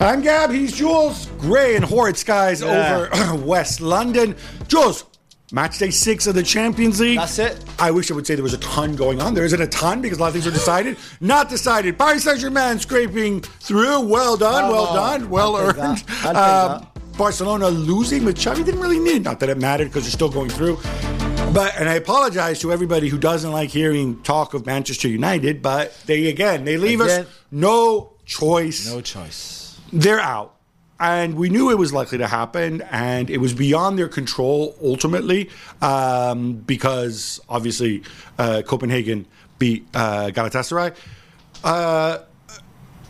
I'm Gab, he's Jules. Grey and horrid skies Yeah. over West London. Jules, match day six of the Champions League. That's it. I wish I would say there was a ton going on. There isn't a ton because a lot of things are decided. Not decided. Paris Saint Germain scraping through. Well done, well on. done, well I'll take earned. I'll take um, Barcelona losing, but Xavi didn't really need. Not that it mattered because they're still going through. But and I apologize to everybody who doesn't like hearing talk of Manchester United, but they again they leave Again. us no choice No choice. They're out. And we knew it was likely to happen, and it was beyond their control ultimately, um, because obviously uh, Copenhagen beat uh, Galatasaray. Uh,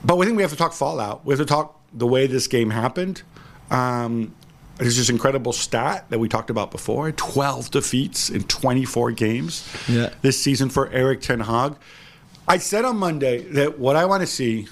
but I think we have to talk fallout. We have to talk the way this game happened. Um, there's this incredible stat that we talked about before 12 defeats in 24 games Yeah. this season for Erik Ten Hag. I said on Monday that what I want to see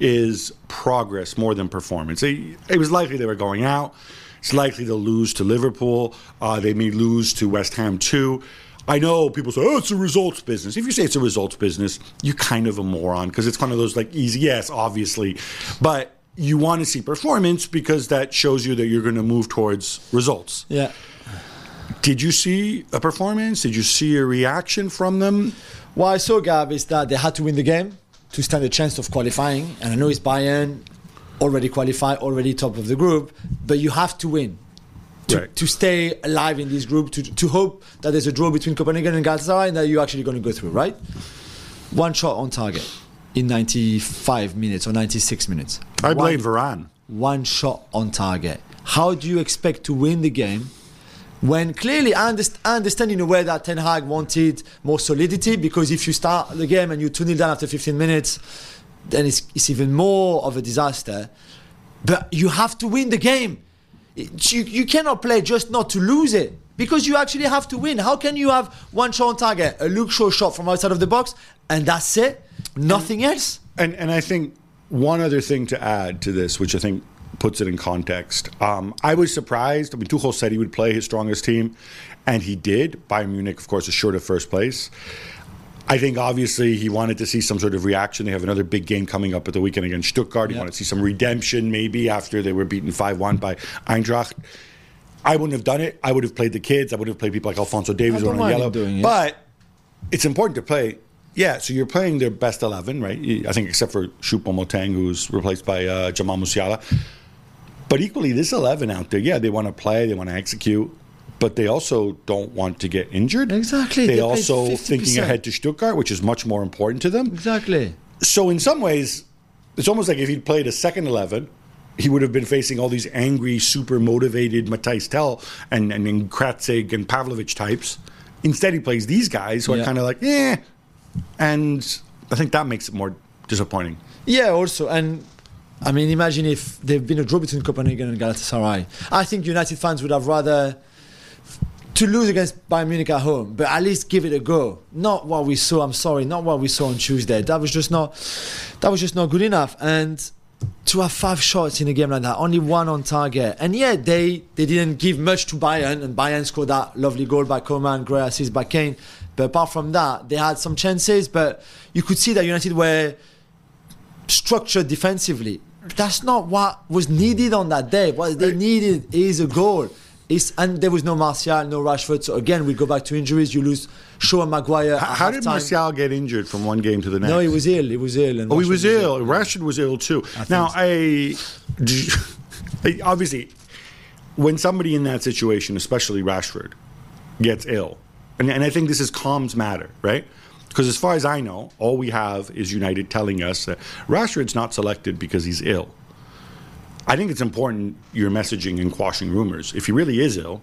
is progress more than performance. It, it was likely they were going out. It's likely they'll lose to Liverpool. Uh, they may lose to West Ham too. I know people say, "Oh, it's a results business." If you say it's a results business, you're kind of a moron because it's one of those like easy. Yes, obviously, but you want to see performance because that shows you that you're going to move towards results. Yeah. Did you see a performance? Did you see a reaction from them? What I saw, Gab, is that they had to win the game to stand a chance of qualifying. And I know it's Bayern, already qualified, already top of the group, but you have to win. To, Right. to stay alive in this group, to, to hope that there's a draw between Copenhagen and Galatasaray and that you're actually going to go through, right? One shot on target in 95 minutes or 96 minutes. I blame One- Varane. one shot on target. How do you expect to win the game when clearly I, underst- I understand in a way that Ten Hag wanted more solidity because if you start the game and you 2 0 down after 15 minutes, then it's, it's even more of a disaster. But you have to win the game. You, you cannot play just not to lose it because you actually have to win. How can you have one shot on target, a Luke Shaw shot from outside of the box, and that's it? Nothing else? And and I think one other thing to add to this, which I think puts it in context. Um, I was surprised. I mean, Tuchel said he would play his strongest team, and he did. Bayern Munich, of course, is short of first place. I think obviously he wanted to see some sort of reaction. They have another big game coming up at the weekend against Stuttgart. He Yeah. wanted to see some redemption, maybe after they were beaten five one by Eintracht. I wouldn't have done it. I would have played the kids. I would have played people like Alphonso Davies or Yellow. it. But it's important to play. Yeah, so you're playing their best eleven, right? I think except for Choupo-Moting, who's replaced by uh, Jamal Musiala. But equally, this eleven out there, yeah, they want to play, they want to execute, but they also don't want to get injured. Exactly, They, they also 50%. thinking ahead to Stuttgart, which is much more important to them. Exactly. So in some ways, it's almost like if he'd played a second eleven, he would have been facing all these angry, super motivated Mathys Tel and and, and Kratzig and Pavlovich types. Instead, he plays these guys who are kind of like, eh. And I think that makes it more disappointing. Yeah, also, and I mean, imagine if there'd been a draw between Copenhagen and Galatasaray. I think United fans would have rather to lose against Bayern Munich at home, but at least give it a go. Not what we saw. I'm sorry, not what we saw on Tuesday. That was just not. That was just not good enough. And to have five shots in a game like that, only one on target, and yeah, they they didn't give much to Bayern, and Bayern scored that lovely goal by Coman, great assist by Kane. But apart from that, they had some chances, but you could see that United were structured defensively. That's not what was needed on that day. What they needed is a goal. It's, and there was no Martial, no Rashford. So again, we go back to injuries. You lose Shaw and Maguire. at How did. Martial get injured from one game to the next? No, he was ill. He was ill. And Oh, he Rashford was ill. Rashford was ill too. now, so. I you- obviously when somebody in that situation, especially Rashford, gets ill, and, and I think this is comms matter, right? Because as far as I know, all we have is United telling us that Rashford's not selected because he's ill. I think it's important you're messaging and quashing rumors. If he really is ill,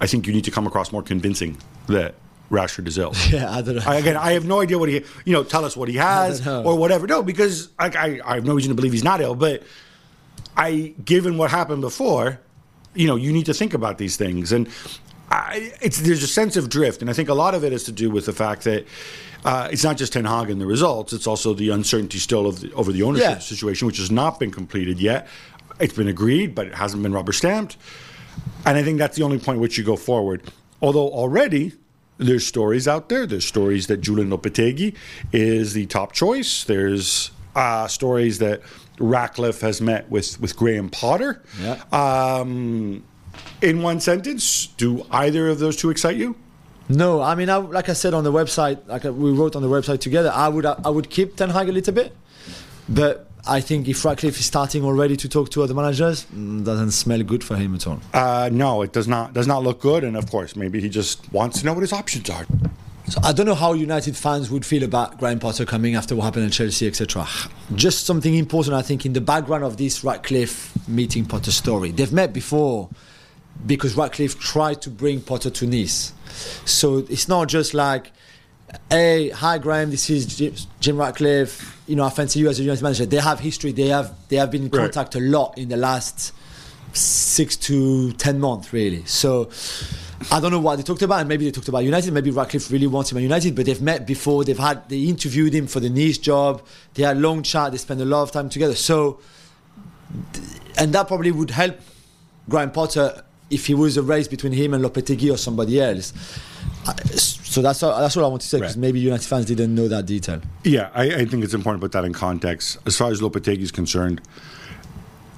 I think you need to come across more convincing that Rashford is ill. Yeah, I don't know. I, again, I have no idea what he, you know, tell us what he has I don't know. or whatever. No, because I, I, I have no reason to believe he's not ill. But I, given what happened before, you know, you need to think about these things. And I, it's there's a sense of drift, and I think a lot of it has to do with the fact that uh, it's not just Ten Hag and the results; it's also the uncertainty still of the, over the ownership Yeah. situation, which has not been completed yet. It's been agreed, but it hasn't been rubber stamped. And I think that's the only point which you go forward. Although already there's stories out there. There's stories that Julen Lopetegui is the top choice. There's uh, stories that Ratcliffe has met with, with Graham Potter. Yeah. Um, in one sentence, do either of those two excite you? No, I mean, I, like I said on the website, like we wrote on the website together, I would I would keep Ten Hag a little bit, but I think if Ratcliffe is starting already to talk to other managers, mm, doesn't smell good for him at all. Uh, no, it does not does not look good, and of course, maybe he just wants to know what his options are. So I don't know how United fans would feel about Graham Potter coming after what happened at Chelsea, etc. Just something important, I think, in the background of this Ratcliffe meeting Potter story. They've met before because Ratcliffe tried to bring Potter to Nice. So it's not just like, hey, hi Graham, this is Jim, Ratcliffe. You know, I fancy you as a United manager. They have history. They have they have been in Right. contact a lot in the last six to ten months, really. So I don't know what they talked about. And maybe they talked about United. Maybe Ratcliffe really wants him at United, but they've met before. They've had they interviewed him for the Nice job. They had long chat. They spent a lot of time together. So, and that probably would help Graham Potter if he was a race between him and Lopetegui or somebody else. So that's all, that's all I want to say because Right. maybe United fans didn't know that detail. Yeah, I, I think it's important to put that in context. As far as Lopetegui is concerned,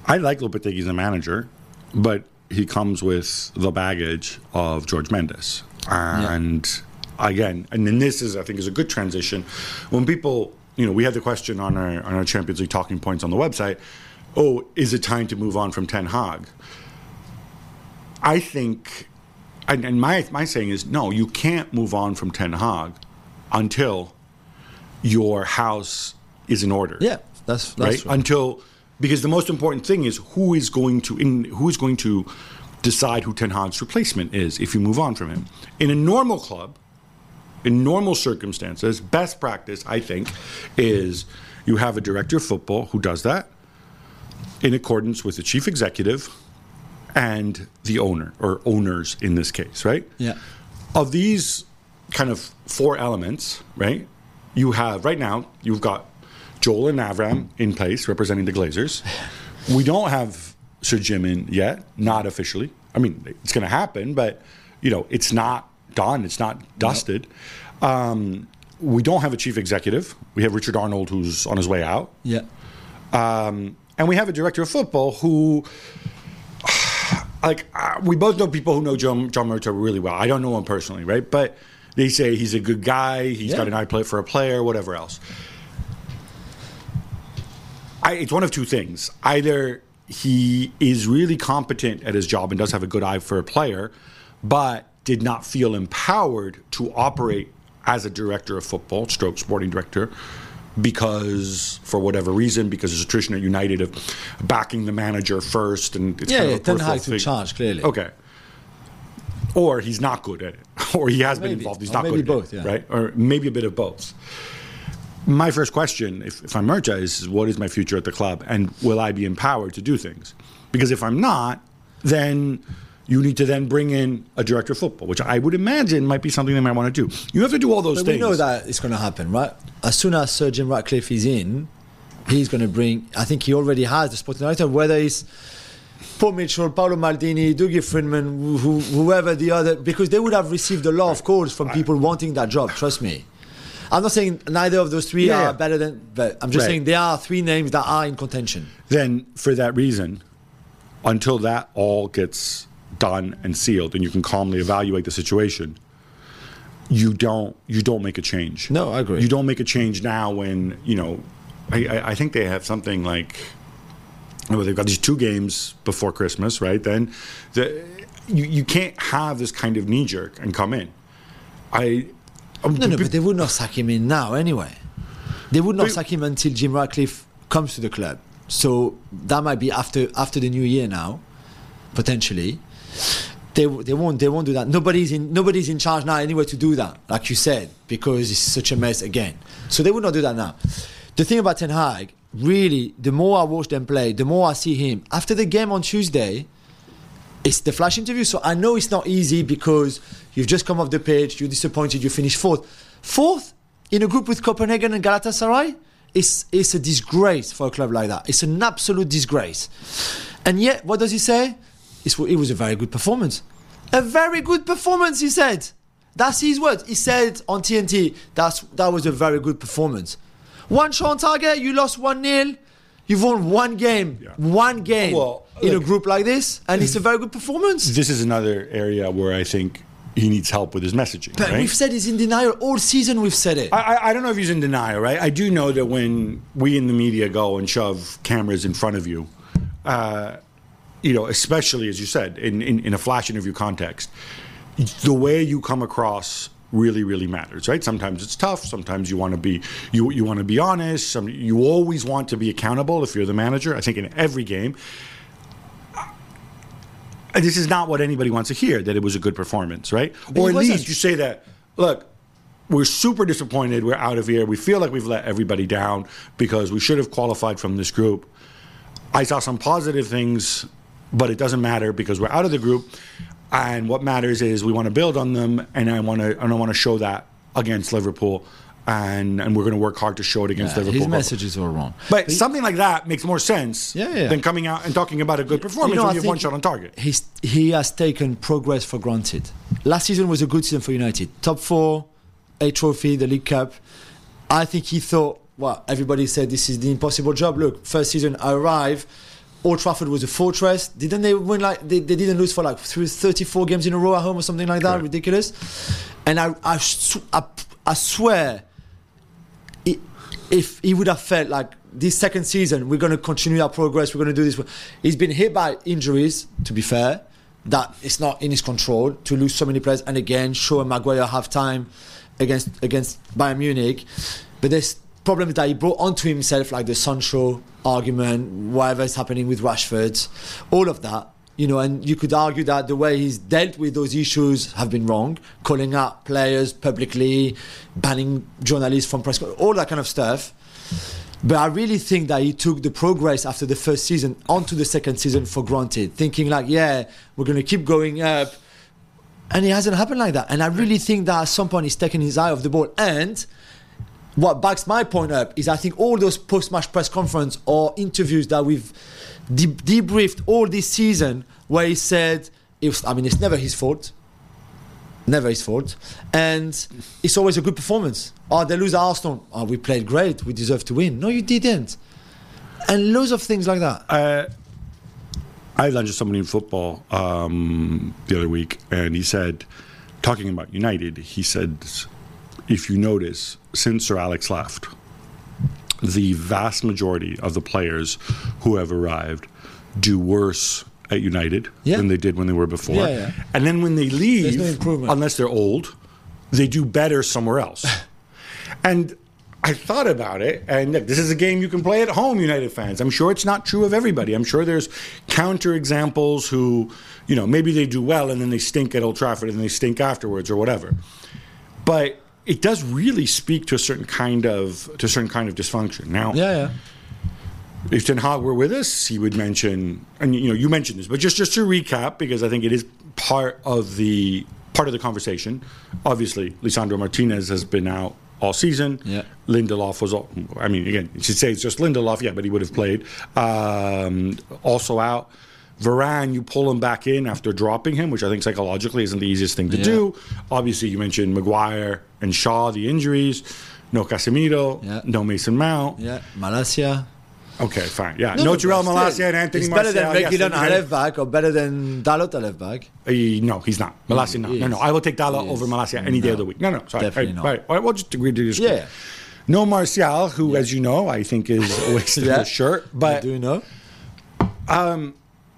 I like Lopetegui as a manager, but he comes with the baggage of George Mendes. And again, and then this is, I think, is a good transition. When people, you know, we had the question on our on our Champions League talking points on the website. Oh, is it time to move on from Ten Hag? I think, and, and my my saying is no. You can't move on from Ten Hag until your house is in order. Yeah, that's that's right. right. Until because the most important thing is who is going to in who is going to decide who Ten Hag's replacement is if you move on from him. In a normal club, in normal circumstances, best practice I think is you have a director of football who does that in accordance with the chief executive and the owner or owners in this case, right? Yeah. of these kind of four elements, right? You have right now you've got Joel and Avram in place representing the Glazers. We don't have Sir Jim in yet, not officially. I mean, it's going to happen, but you know, it's not done. It's not dusted. Um, we don't have a chief executive. We have Richard Arnold, who's on his way out. Yeah. Um, and we have a director of football who, like, uh, we both know people who know John, John Murtough really well. I don't know him personally, right? But they say he's a good guy. He's Yeah. got an eye play for a player, whatever else. I, it's one of two things. Either he is really competent at his job and does have a good eye for a player, but did not feel empowered to operate as a director of football, stroke sporting director, because for whatever reason, because there's a tradition at United of backing the manager first, and it's Yeah, kind yeah, of a Ten Hag's in charge, clearly. Okay. Or he's not good at it, or he has been involved. He's Or not maybe good at both, it, yeah. right? Or maybe a bit of both. My first question, if, if I'm Murtough, is what is my future at the club, and will I be empowered to do things? Because if I'm not, then you need to then bring in a director of football, which I would imagine might be something they might want to do. You have to do all those But things. we know that it's going to happen, right? As soon as Sir Jim Ratcliffe is in, he's going to bring. I think he already has the sporting director, whether it's Paul Mitchell, Paolo Maldini, Dougie Freedman, who, whoever the other, because they would have received a lot of calls from people wanting that job. Trust me. I'm not saying neither of those three Yeah, are better than, but I'm just Right. saying there are three names that are in contention. then for that reason, until that all gets done and sealed, and you can calmly evaluate the situation, you don't you don't make a change. No, I agree. You don't make a change now when you know. I, I, I think they have something like. Well, they've got these two games before Christmas, right? Then, the, you you can't have this kind of knee jerk and come in. I. um, No, no, but they would not sack him in now anyway. They would not But- sack him until Jim Ratcliffe comes to the club. So that might be after after the new year now, potentially. They, they won't they won't do that. Nobody's in nobody's in charge now anyway to do that, like you said, because it's such a mess again. So they would not do that now. The thing about Ten Hag, really, the more I watch them play, the more I see him. After the game on Tuesday, it's the flash interview. So I know it's not easy because you've just come off the pitch, you're disappointed, you finished fourth. Fourth in a group with Copenhagen and Galatasaray is is a disgrace for a club like that. It's an absolute disgrace. And yet, what does he say? It was a very good performance. A very good performance, he said. That's his words. He said on TNT, that's, that was a very good performance. One shot on target, you lost 1 0. You've won one game, Yeah. one game Well, in a group like this, and it's a very good performance. This is another area where I think he needs help with his messaging. But right? we've said he's in denial all season. We've said it. I, I- I don't know if he's in denial, right? I do know that when we in the media go and shove cameras in front of you, uh, you know, especially as you said, in, in, in a flash interview context, the way you come across really, really matters, right? Sometimes it's tough. Sometimes you want to be you you want to be honest. Some, you always want to be accountable if you're the manager. I think in every game. Uh, This is not what anybody wants to hear. That it was a good performance, right? or at least you say that. Look, we're super disappointed. We're out of here. We feel like we've let everybody down because we should have qualified from this group. I saw some positive things, but it doesn't matter because we're out of the group. And what matters is we want to build on them, and I want to and I want to show that against Liverpool, and and we're going to work hard to show it against Yeah, Liverpool. his messages are wrong. But something like that makes more sense Yeah, yeah. than coming out and talking about a good performance You know, when you have one shot on target. He's, he has taken progress for granted. Last season was a good season for United. Top four, a trophy, the League Cup. I think he thought, well, everybody said this is the impossible job. Look, first season I arrived. Old Trafford was a fortress. Didn't they win like they, they didn't lose for like through 34 games in a row at home or something like that? Correct. Ridiculous. And I I, I, I swear i- if he would have felt like this second season we're going to continue our progress, we're going to do this. He's been hit by injuries. To be fair, that it's not in his control to lose so many players. And again, Shaw and Maguire have time against against Bayern Munich, but there's problems that he brought onto himself, like the Sancho argument, whatever is happening with Rashford, all of that. You know, and you could argue that the way he's dealt with those issues have been wrong, calling out players publicly, banning journalists from press, all that kind of stuff. But I really think that he took the progress after the first season onto the second season for granted, thinking like, yeah, we're going to keep going up. And it hasn't happened like that. And I really think that at some point he's taken his eye off the ball. And what backs my point up is I think all those post-match press conference or interviews that we've de- debriefed all this season, where he said, was, I mean, it's never his fault. Never his fault. And it's always a good performance. Oh, they lose Arsenal. Oh, we played great. We deserve to win. No, you didn't. And loads of things like that. Uh, I with somebody in football um, the other week, and he said, talking about United, he said, if you notice, since Sir Alex left, the vast majority of the players who have arrived do worse at United Yeah. than they did when they were before. Yeah, yeah. And then when they leave, no unless they're old, they do better somewhere else. and I thought about it, and look, this is a game you can play at home, United fans. I'm sure it's not true of everybody. I'm sure there's counter examples who, you know, maybe they do well and then they stink at Old Trafford and they stink afterwards or whatever. But it does really speak to a certain kind of to a certain kind of dysfunction. Now, Yeah, yeah. if Ten Hag were with us, he would mention, and you know, you mentioned this, but just just to recap, because I think it is part of the part of the conversation. Obviously, Lisandro Martinez has been out all season. Yeah. Lindelof was, all, I mean, again, you should say it's just Lindelof, yeah, but he would have played. Um, also out. Varane, you pull him back in after dropping him, which I think psychologically isn't the easiest thing to Yeah. do. Obviously, you mentioned Maguire and Shaw, the injuries. No Casemiro, Yeah. no Mason Mount. Yeah. Malacia. Okay, fine. Yeah, No, no, Terrell still, and Antony better Martial. than yes, Reguilon at okay. left back or better than Dalot left back. Uh, no, he's not. Malacia, no. No, no. I will take He over is. Malacia any day of the week. No, no. Sorry. definitely Right, not. Right. All right. We'll just agree to disagree. Yeah. No Martial, who, as you know, I think is of Yeah. his shirt. But Do you know?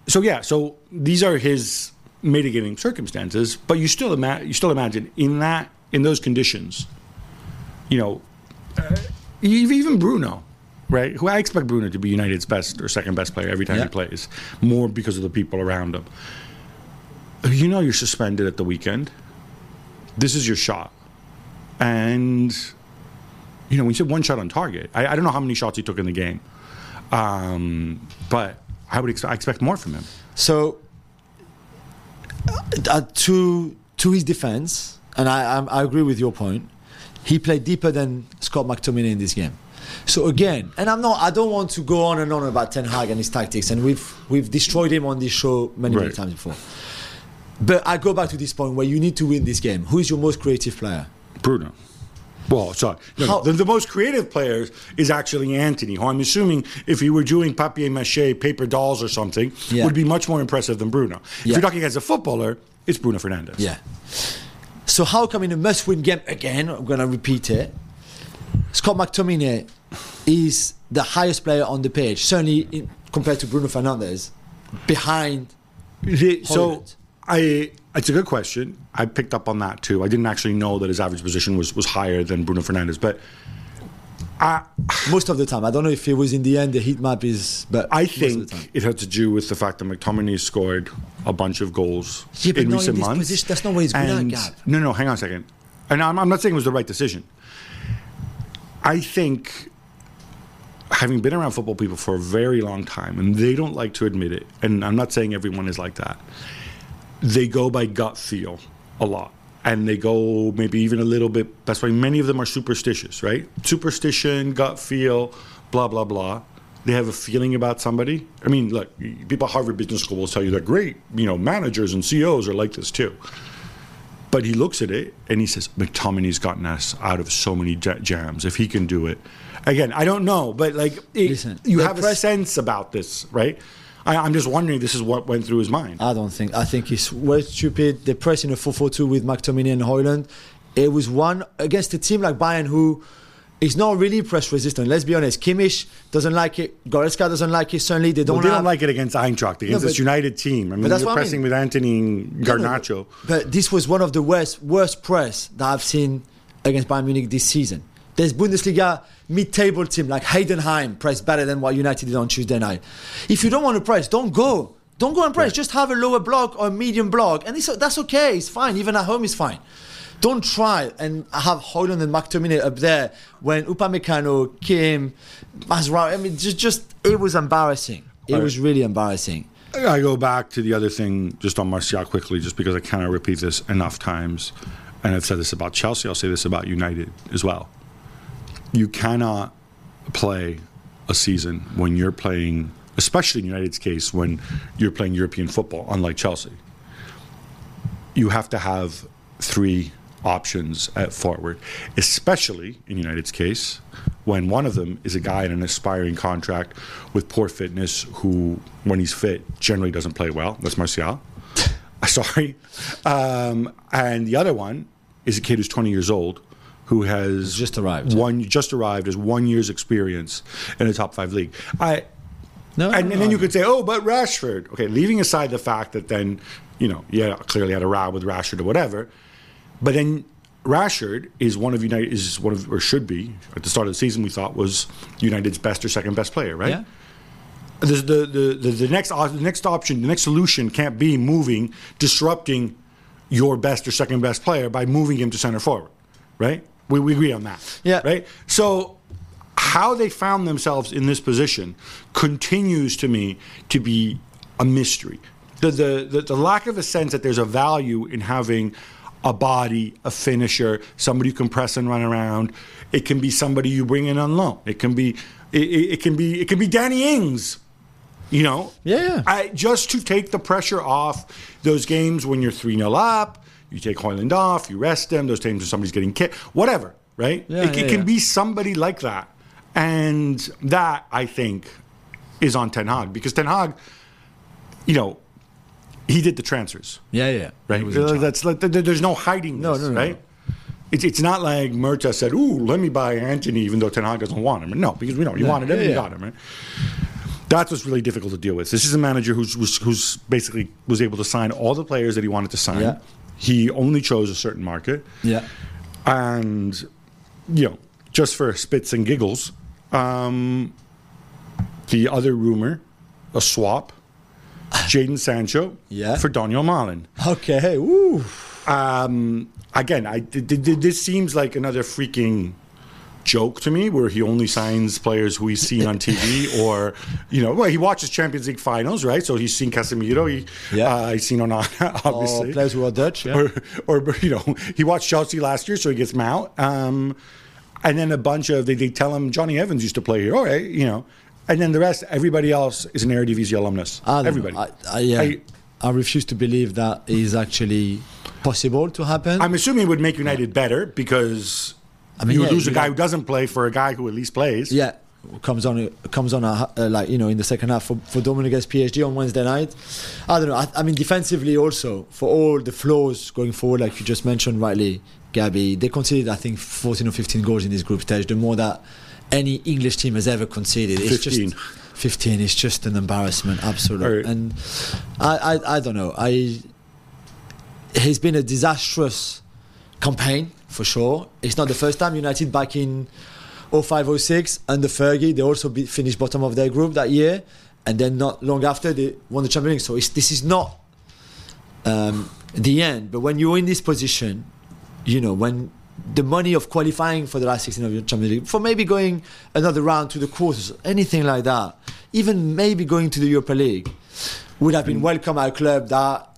So yeah, so these are his mitigating circumstances. But you still ima- you still imagine in that in those conditions, you know, uh, even Bruno, right? Who I expect Bruno to be United's best or second best player every time Yeah. he plays, more because of the people around him. You know, you're suspended at the weekend. This is your shot, and you know when you said one shot on target, I, I don't know how many shots he took in the game, um, but I would ex- I expect more from him. So, uh, to to his defense, and I, I I agree with your point. He played deeper than Scott McTominay in this game. So again, and I'm not. I don't want to go on and on about Ten Hag and his tactics, and we've we've destroyed him on this show many many times before. But I go back to this point where you need to win this game. Who is your most creative player? Bruno. Well, sorry. No, How- the, the most creative player is actually Antony, who I'm assuming if he were doing papier mache, paper dolls or something, Yeah. would be much more impressive than Bruno. If Yeah. you're talking as a footballer, it's Bruno Fernandes. Yeah. So how come in a must-win game again? I'm gonna repeat it. Scott McTominay is the highest player on the page, certainly in, compared to Bruno Fernandes, behind. So. I, it's a good question. I picked up on that too. I didn't actually know that his average position was, was higher than Bruno Fernandes, but Most of the time, I don't know if it was in the end the heat map is, but I most of the think it had to do with the fact that McTominay scored a bunch of goals Yeah, in in recent this months. position. That's not where he's good at, Gab. No, no, hang on a second. And I'm, I'm not saying it was the right decision. I think, having been around football people for a very long time, and they don't like to admit it, and I'm not saying everyone is like that, they go by gut feel a lot. And they go maybe even a little bit, that's why many of them are superstitious, right? Superstition, gut feel, blah, blah, blah. They have a feeling about somebody. I mean, look, people at Harvard Business School will tell you that great, you know, managers and CEOs are like this too. But he looks at it and he says, McTominay's gotten us out of so many ja- jams. If he can do it. Again, I don't know, but like, it, Listen, you have a sense about this, right? I, I'm just wondering, this is what went through his mind. I don't think. I think he's way stupid. They press in a 4-4-2 with McTominay and Højlund. It was one against a team like Bayern who is not really press resistant. Let's be honest. Kimmich doesn't like it. Goretzka doesn't like it. Certainly, they don't. Well, they have, don't like it against Eintracht, against but- this United team. I mean, that's they're what I pressing mean. with Antony and No, no, Garnacho. But this was one of the worst worst press that I've seen against Bayern Munich this season. There's Bundesliga mid-table team like Heidenheim press better than what United did on Tuesday night. If you don't want to press, don't go. Don't go and press. Just have a lower block or a medium block, and it's, that's okay. It's fine. Even at home, it's fine. Don't try and have Højlund and McTominay up there when Upamecano, Kim, Mazraoui. I mean, just, just it was embarrassing. It Right. was really embarrassing. I go back to the other thing just on Martial quickly, just because I cannot repeat this enough times. And I've said this about Chelsea, I'll say this about United as well. You cannot play a season when you're playing, especially in United's case, when you're playing European football, unlike Chelsea. You have to have three options at forward, especially in United's case, when one of them is a guy in an aspiring contract with poor fitness who, when he's fit, generally doesn't play well. That's Martial. Sorry. Um, and the other one is a kid who's 20 years old who has Just arrived. One just arrived, has one year's experience in a top five league. I No, and, and then you could say, oh, but Rashford. Okay, leaving aside the fact that then, you know, yeah, clearly had a row with Rashford or whatever, but then Rashford is one of United is one of or should be at the start of the season we thought was United's best or second best player, right? Yeah. The, the, the, the, the next the next option, the next solution can't be moving, disrupting your best or second best player by moving him to center forward, right? We, we agree on that, Yeah. right? So how they found themselves in this position continues to me to be a mystery. The, the, the, the lack of a sense that there's a value in having a body, a finisher, somebody who can press and run around. It can be somebody you bring in on loan. It can be it, it, can be it can be Danny Ings. You know, Yeah. I, just to take the pressure off those games when you're three 0 up. You take Højlund off, you rest him. Those times when somebody's getting kicked, whatever, right? Yeah, it, it can yeah. be somebody like that, and that I think is on Ten Hag because Ten Hag, you know, he did the transfers, Yeah, yeah. right? He was in charge. That's like, there's no hiding No, this, no, no, right? no. It's, it's not like Murta said, "Ooh, let me buy Antony," even though Ten Hag doesn't want him. No, because we know you No, wanted him, yeah, you yeah. got him, right? That's what's really difficult to deal with. This is a manager who's who's, who's basically was able to sign all the players that he wanted to sign. Yeah. He only chose a certain market, Yeah. and you know, just for spits and giggles, um, the other rumor, a swap, Jadon Sancho Yeah. for Donyell Malen. Okay. Woo. Um, again, I th- th- this seems like another freaking joke to me, where he only signs players who he's seen on TV, or you know, well, he watches Champions League finals, right? So he's seen Casemiro, he, Yeah. uh, he's seen Onana, Or obviously, players who are Dutch. Yeah. or, or you know, he watched Chelsea last year, so he gets Mount, um, and then a bunch of they, they tell him Jonny Evans used to play here, all right, you know, and then the rest, everybody else is an Eredivisie alumnus, everybody. I, I, yeah. I- I, refuse to believe that is actually possible to happen. I'm assuming it would make United better because I mean, you yeah, lose a guy who doesn't play for a guy who at least plays. Yeah, comes on comes on a, uh, like you know in the second half for, for Dortmund against PSG on Wednesday night. I don't know. I, I mean, defensively also for all the flaws going forward, like you just mentioned rightly, Gabby, they conceded I think 14 or 15 goals in this group stage, the more that any English team has ever conceded. It's 15. just 15 is just an embarrassment, absolute. Alright. And I, I I don't know. I it's been a disastrous campaign for sure. It's not the first time United back in 05 06 under Fergie they also be, finished bottom of their group that year, and then not long after they won the Champions League. So it's, this is not um, the end. But when you're in this position, you know when the money of qualifying for the last 16 of your Champions League, for maybe going another round to the quarters, anything like that, even maybe going to the Europa League, would have been welcome at a club that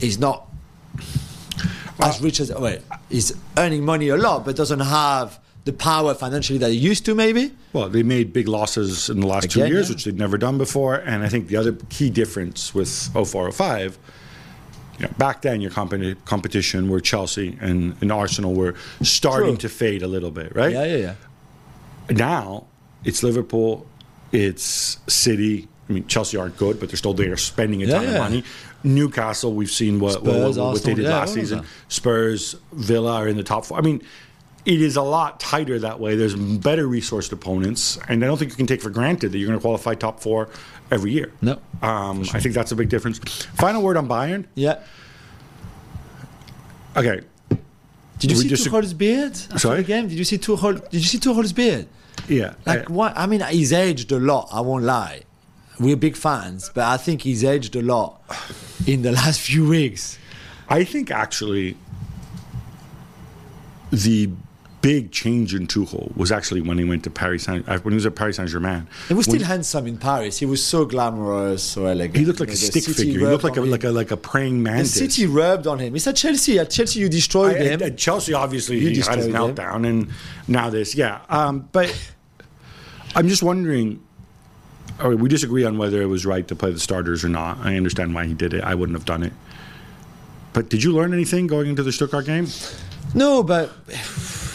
is not as rich as well, is earning money a lot, but doesn't have the power financially that it used to. Maybe Well, they made big losses in the last two years, yeah. which they'd never done before. And I think the other key difference with 0405, you know, back then your competi- competition were Chelsea and, and Arsenal were starting True. to fade a little bit, right? yeah, yeah, yeah. Now it's Liverpool, it's City. I mean, Chelsea aren't good, but they're still there spending a Yeah, ton of money. Newcastle, we've seen what, what, Spurs, what, what they did yeah, last season. Spurs, Villa are in the top four. I mean, it is a lot tighter that way. There's better resourced opponents, and I don't think you can take for granted that you're going to qualify top four every year. No. Um, I think that's a big difference. Final word on Bayern. Yeah. Okay. Did you We see disag- Tuchel's beard after Sorry? the game? Did you see Tuchel? Did you see Tuchel's beard? Yeah. Like I- what? I mean, he's aged a lot. I won't lie. We're big fans, but I think he's aged a lot in the last few weeks. I think actually the big change in Tuchel was actually when he went to Paris Saint uh, when he was at Paris Saint Germain. He was still handsome in Paris. He was so glamorous, so elegant. He looked like You a know, stick figure. He looked like a like a like a praying The city rubbed on him. It's at Chelsea. At Chelsea, you destroyed I- him. at Chelsea, obviously, You he had his destroyed him. meltdown, and now this, yeah. Um, but I'm just wondering. All right, we disagree on whether it was right to play the starters or not. I understand why he did it. I wouldn't have done it. But did you learn anything going into the Stuttgart game? no, but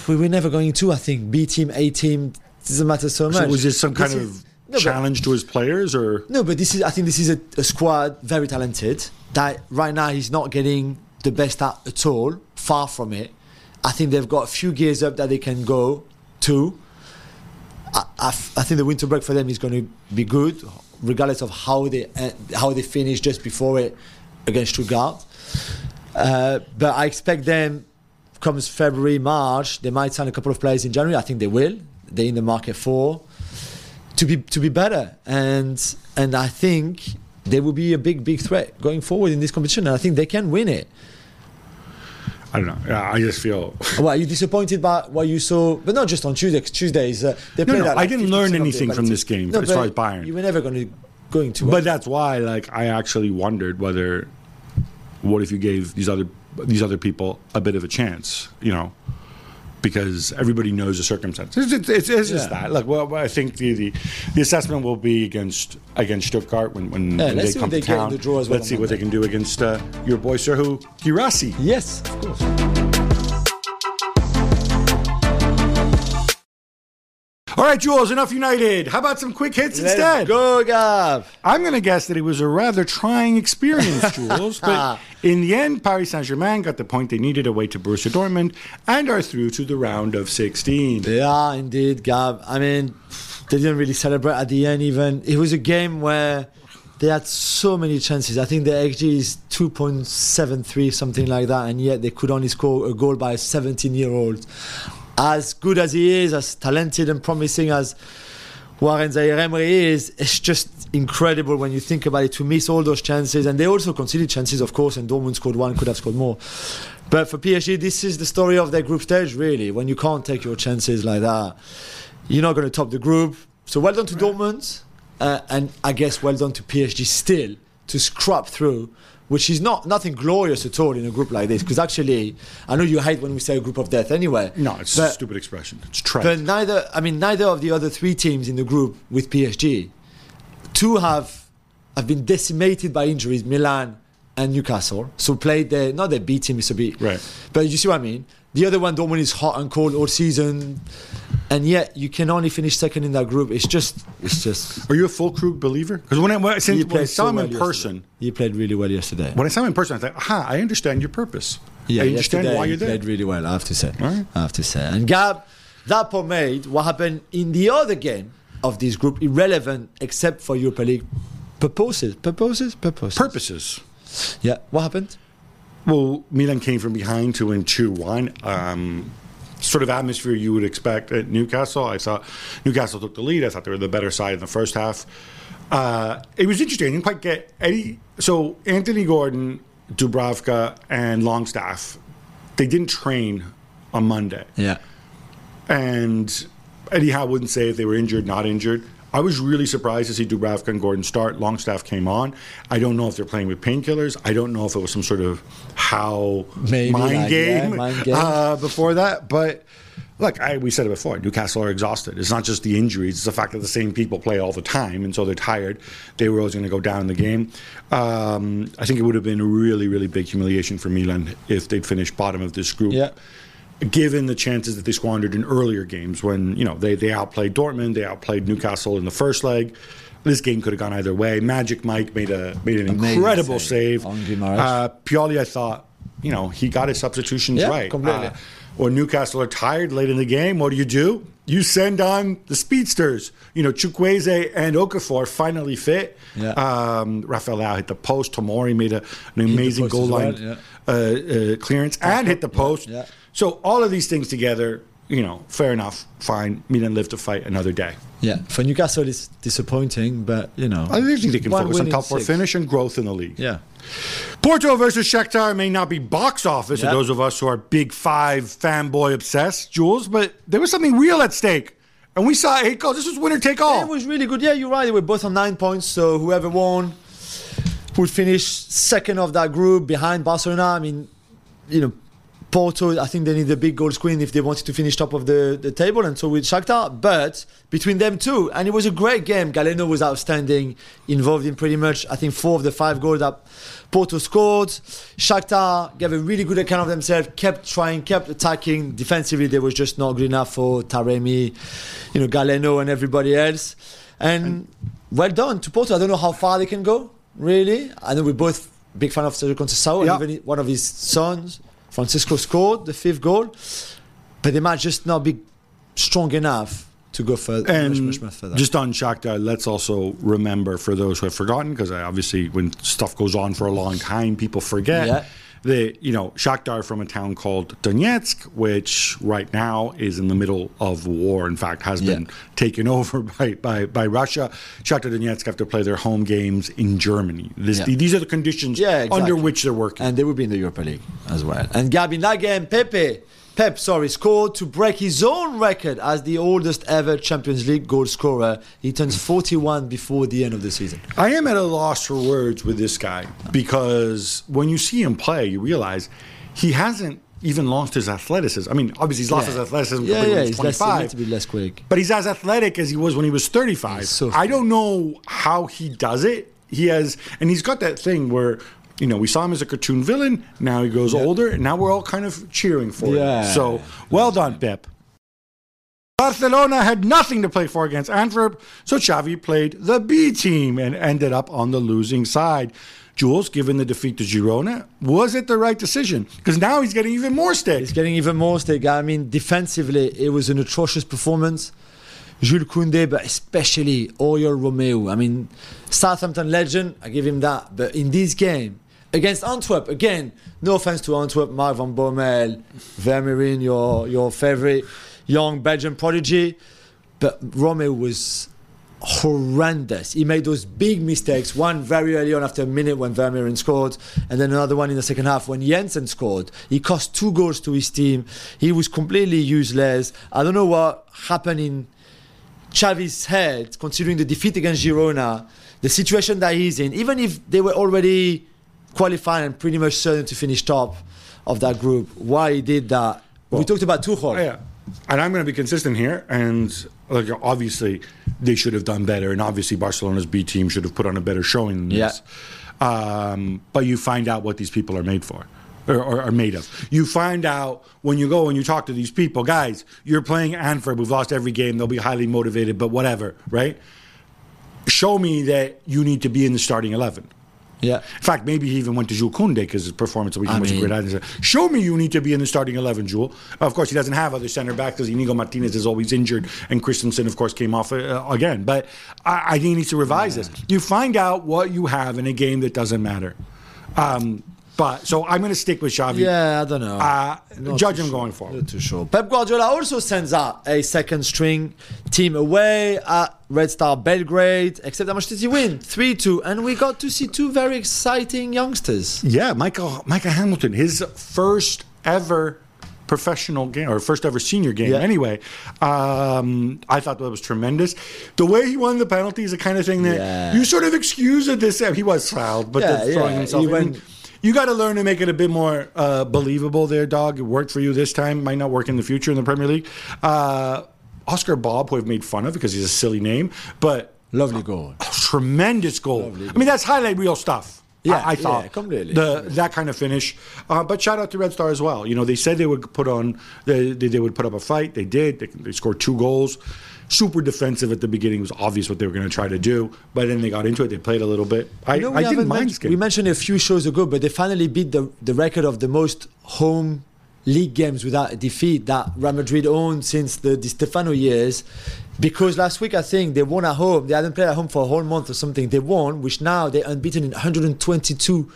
we were never going to. I think B team, A team doesn't matter so much. So was this some kind This of is- no, but- challenge to his players, or No, but this is. I think this is a, a squad very talented. That right now he's not getting the best out at all. Far from it. I think they've got a few gears up that they can go to. I, I I think the winter break for them is going to be good, regardless of how they uh, how they finish just before it against Stuttgart. Uh, but I expect them comes February, March, they might sign a couple of players in January. I think they will. They're in the market for to be to be better, and and I think they will be a big big threat going forward in this competition. And I think they can win it. I don't know. Yeah, I just feel. Well, are you disappointed by what you saw? But not just on Tuesday. 'cause Tuesdays uh, they No, no, at I didn't learn anything from this game No, as far as Bayern. You were never going to going to. But that's why, like, I actually wondered whether, what if you gave these other these other people a bit of a chance? You know, because everybody knows the circumstances. It's, it's, it's just that. Look, well, I think the, the the assessment will be against against Stuttgart when when, Yeah, when they come they to town. the draw as well Let's see what they can do against uh, your boy Serhou Guirassy. yes, of course. All right, Jules. Enough United. How about some quick hits Let's instead? go, Gav. I'm going to guess that it was a rather trying experience, Jules. but in the end, Paris Saint Germain got the point they needed away to Borussia Dortmund and are through to the round of 16. Yeah, indeed, Gab. I mean, they didn't really celebrate at the end. Even it was a game where they had so many chances. I think the XG is 2.73, something like that, and yet they could only score a goal by a 17-year-old. As good as he is, as talented and promising as Warren Zaire Emery is, it's just incredible when you think about it to miss all those chances. And they also conceded chances, of course, and Dortmund scored one, could have scored more. But for PSG, this is the story of their group stage, really. When you can't take your chances like that, you're not going to top the group. So well done to Dortmund, uh, and I guess well done to PSG still to scrub through, which is not nothing glorious at all in a group like this. Because actually, I know you hate when we say a group of death anyway. No, it's but, a stupid expression. It's trite. but neither, I mean, neither of the other three teams in the group with PSG, two have have been decimated by injuries. Milan and Newcastle, so played their not their B team it's a bit, Right. But you see what I mean? The other one, Dortmund, is hot and cold all season, and yet you can only finish second in that group. It's just, it's just. Are you a Füllkrug believer? Because when I, when I, since, He when I saw so him well in yesterday. person, He played really well yesterday. when I saw him in person, I thought, aha, I understand your purpose. Yeah, I understand why you're there. played really well. I have to say. Right. I have to say. And Gab, that pomade, what happened in the other game of this group, irrelevant except for Europa League purposes. Purposes? Purposes. Purposes. Yeah. What happened? Well, Milan came from behind to win 2 1. Um, sort of atmosphere you would expect at Newcastle. I thought Newcastle took the lead. I thought they were the better side in the first half. Uh, it was interesting. I didn't quite get any. So, Anthony Gordon, Dubravka, and Longstaff, they didn't train on Monday. Yeah. And Eddie Howe wouldn't say if they were injured, not injured. I was really surprised to see Dubravka and Gordon start. Longstaff came on. I don't know if they're playing with painkillers. I don't know if it was some sort of how Maybe, mind yeah, game, mind game. Uh, before that. But look, I, we said it before. Newcastle are exhausted. It's not just the injuries; it's the fact that the same people play all the time, and so they're tired. They were always going to go down in the game. Um, I think it would have been a really, really big humiliation for Milan if they'd finished bottom of this group Yeah. Given the chances that they squandered in earlier games when you know they they outplayed Dortmund, they outplayed Newcastle in the first leg. This game could have gone either way. Magic Mike made a made an Amazing incredible save save. Uh, Pioli, I thought, you know, he got his substitutions Yeah, right. completely. Uh, when Newcastle are tired late in the game, what do you do? You send on the speedsters. You know, Chukwueze and Okafor finally fit. Yeah. Um, Rafael Leao hit the post. Tomori made a, an amazing goal as well, line yeah. uh, uh, clearance and hit the post. yeah. So all of these things together, you know, fair enough, fine. Milan live to fight another day. Yeah. For Newcastle, it's disappointing, but you know. I think they can focus on top four finish and growth in the league. Yeah. Porto versus Shakhtar may not be box office Yeah. for those of us who are big five fanboy obsessed, Jules, but there was something real at stake. And we saw eight goals. This was winner take all. It was really good. Yeah, you're right. They were both on nine points, so whoever won would finish second of that group behind Barcelona. I mean, you know, Porto, I think they need a big goal screen if they wanted to finish top of the, the table, and so with Shakhtar. But between them two, and it was a great game. Galeno was outstanding, involved in pretty much, I think, four of the five goals that Porto scored. Shakhtar gave a really good account of themselves, kept trying, kept attacking. Defensively, they was just not good enough for Taremi, you know, Galeno, and everybody else. And well done to Porto. I don't know how far they can go, really. I know we're both big fan of Sergio Conceição, Yeah. and even one of his sons, Francisco, scored the fifth goal. But they might just not be strong enough to go further, and much, much, much further. just on Shakhtar, let's also remember for those who have forgotten, because obviously when stuff goes on for a long time, people forget. Yeah. That you know, Shakhtar from a town called Donetsk, which right now is in the middle of war. In fact, has been Yeah. taken over by, by, by Russia. Shakhtar Donetsk have to play their home games in Germany. This, Yeah. These are the conditions Yeah, exactly. under which they're working. and they will be in the Europa League as well. And Gab, in that game, Pepe, Pep, sorry, scored to break his own record as the oldest ever Champions League goal scorer. He turns 41 before the end of the season. I am at a loss for words with this guy because when you see him play, you realize he hasn't even lost his athleticism. I mean, obviously he's lost Yeah. his athleticism Yeah, yeah, when he's he's less, 25. to be less quick. but he's as athletic as he was when he was 35. So I don't know how he does it. He has, and he's got that thing where, you know, we saw him as a cartoon villain. Now he goes older, and now we're all kind of cheering for Yeah. him. So, well done, Pep. Barcelona had nothing to play for against Antwerp, so Xavi played the B team and ended up on the losing side. Jules, given the defeat to Girona, was it the right decision? Because now he's getting even more stake. He's getting even more stake. I mean, defensively, it was an atrocious performance. Jules Koundé, but especially Oriol Romeo. I mean, Southampton legend, I give him that. But in this game, against Antwerp, again, no offense to Antwerp, Mark van Bommel, Vermeeren, your, your favorite young Belgian prodigy. But Romeo was horrendous. He made those big mistakes. One very early on after a minute when Vermeeren scored, and then another one in the second half when Janssen scored. He cost two goals to his team. He was completely useless. I don't know what happened in Xavi's head, considering the defeat against Girona, the situation that he's in. Even if they were already qualified and pretty much certain to finish top of that group, why he did that? we talked about Tuchel. Yeah. And I'm going to be consistent here. And like, obviously, they should have done better. And obviously, Barcelona's B team should have put on a better showing than Yeah. this. Um, but you find out what these people are made for. Or, or are made of. You find out when you go and you talk to these people, guys, you're playing Antwerp, we've lost every game, they'll be highly motivated, but whatever, right? Show me that you need to be in the starting 11. Yeah. In fact, maybe he even went to Jules Koundé because his performance was mean- great. Said, Show me you need to be in the starting 11, Jules. Of course, he doesn't have other center backs because Inigo Martinez is always injured, and Christensen, of course, came off uh, again. But I, I think he needs to revise this. You find out what you have in a game that doesn't matter. Um, but so I'm going to stick with Xavi. Yeah, I don't know. Uh, Not judge him sure. going forward. Not too sure. Pep Guardiola also sends out a second string team away at Red Star Belgrade. Except how much did he win? 3 2. And we got to see two very exciting youngsters. Yeah, Micah Micah Hamilton, his first ever professional game or first ever senior game. Yeah. Anyway, um, I thought that was tremendous. The way he won the penalty is the kind of thing that Yeah. you sort of excuse at this. He was fouled, but Yeah, throwing himself. he went- you got to learn to make it a bit more uh, believable, there, dog. It worked for you this time. Might not work in the future in the Premier League. Uh, Oscar Bobb, who I've made fun of because he's a silly name, but Lovely goal. tremendous goal. I mean, that's highlight real stuff. Yeah, I, I thought yeah, completely. the that kind of finish. Uh, but shout out to Red Star as well. You know, they said they would put on they, they, they would put up a fight. They did. They, they scored two goals. Super defensive at the beginning. It was obvious what they were going to try to do. But then they got into it. They played a little bit. I, You know, we I didn't mind men- this game. We mentioned a few shows ago, but they finally beat the, the record of the most home league games without a defeat that Real Madrid owned since the Di Stefano years. Because last week, I think they won at home. They hadn't played at home for a whole month or something. They won, which now they're unbeaten in 122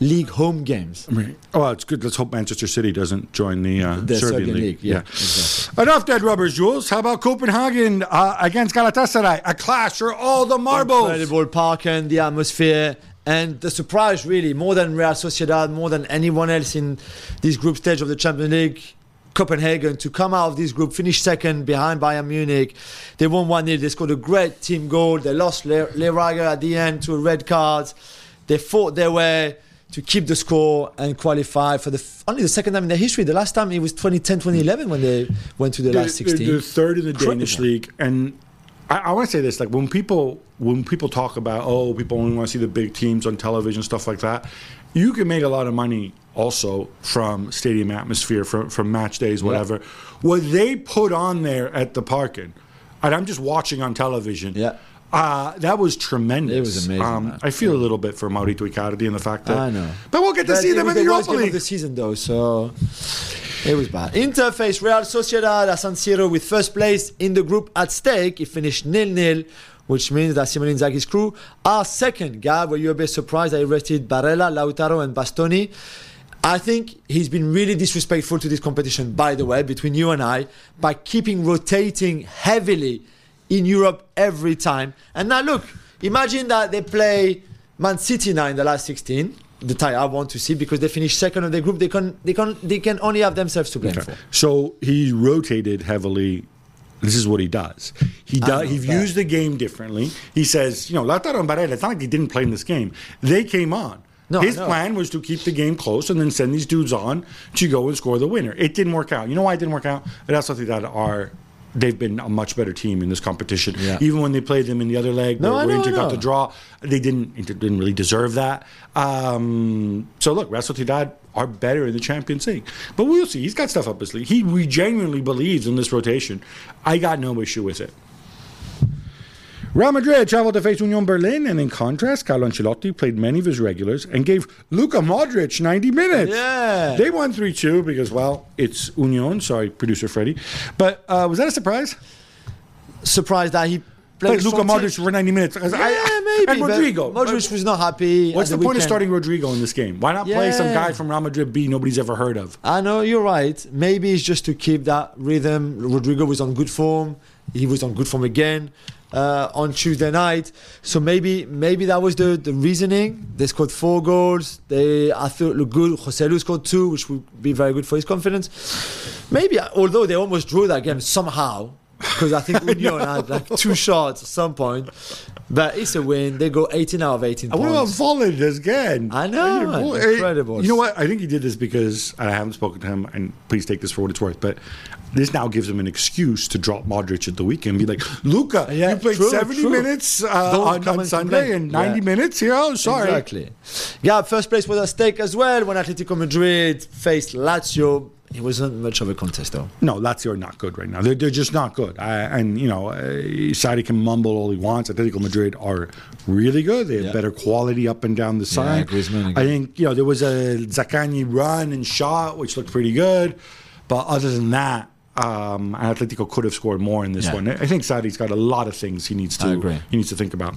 league home games. Right. Oh, well, it's good. Let's hope Manchester City doesn't join the, uh, The Serbian, Serbian league. league, yeah, exactly. Enough dead rubbers, Jules. How about Copenhagen uh, against Galatasaray? A clash for all the marbles. Incredible park and the atmosphere. And the surprise, really, more than Real Sociedad, more than anyone else in this group stage of the Champions League, Copenhagen to come out of this group, finish second behind Bayern Munich. They won 1 0. They scored a great team goal. They lost Le- Lerager at the end to a red card. They fought their way to keep the score and qualify for the f- only the second time in their history. The last time it was 2010, 2011 when they went to the They're- last 16. They're third in the Danish league, and I, I want to say this: like when people when people talk about oh, people only want to see the big teams on television, stuff like that. You can make a lot of money also from stadium atmosphere, from from match days, whatever. What they put on there at the Parken, and I'm just watching on television. Yeah. Uh, that was tremendous. It was amazing, Um. I feel a little bit for Maurito Icardi and the fact that. I know. But we'll get to But see them in the Europa League. the season, though, so it was bad. Inter face Real Sociedad at San Siro with first place in the group at stake. It finished nil-nil, which means that Simone Inzaghi's crew are second. Gab, were you a bit surprised they arrested Barella, Lautaro, and Bastoni? I think he's been really disrespectful to this competition, by the way, between you and I, by keeping rotating heavily in Europe every time. And now look, imagine that they play Man City now in the last 16, the tie I want to see because they finished second of the group. They can they can they can only have themselves to blame for. So he rotated heavily. This is what he does. He does. He views the game differently. He says, you know, Lautaro and Barella. It's not like they didn't play in this game. They came on. No, His no. plan was to keep the game close and then send these dudes on to go and score the winner. It didn't work out. You know why it didn't work out? That's something that are. They've been a much better team in this competition. Yeah. Even when they played them in the other leg, No, where Ranger got the draw. They didn't Inter didn't really deserve that. Um, so look, Real Sociedad are better in the Champions League, but we'll see. He's got stuff up his sleeve. He we genuinely believes in this rotation. I got no issue with it. Real Madrid traveled to face Union Berlin, and in contrast, Carlo Ancelotti played many of his regulars and gave Luka Modric 90 minutes. Yeah. They won 3 2 because, well, it's Union. Sorry, producer Freddie. But uh, was that a surprise? Surprised that he Played Luka. Modric for 90 minutes. Yeah, I- maybe. And Rodrigo. Modric was not happy. What's at the, point of starting Rodrigo in this game? Why not play some guy from Real Madrid B nobody's ever heard of? I know you're right. Maybe it's just to keep that rhythm. Rodrigo was on good form. He was on good form again uh, on Tuesday night. So maybe maybe that was the, the reasoning. They scored four goals. They I thought looked good. Joselu scored two, which would be very good for his confidence. Maybe although they almost drew that game somehow. because I think Union had like two shots at some point. But it's a win. They go 18 out of 18 And what about points. Volland again? I know, Incredible. You know what? I think he did this because and I haven't spoken to him, and please take this for what it's worth. But this now gives him an excuse to drop Modric at the weekend. and Be like, Luka, Yeah, you played true, 70 true. minutes uh, on, on Sunday complain. and 90 Yeah. minutes here. Oh, sorry. Exactly. Yeah, first place was at stake as well when Atletico Madrid faced Lazio. It wasn't much of a contest though. No, Lazio are not good right now. They're, they're just not good. I, and, you know, uh, Sarri can mumble all he wants. Atletico Madrid are really good. They have Yeah. better quality up and down the side. Griezmann I think, you know, there was a Zaccagni run and shot, which looked pretty good. But other than that, um, Atletico could have scored more in this Yeah. one. I think Sarri's got a lot of things he needs to he needs to think about.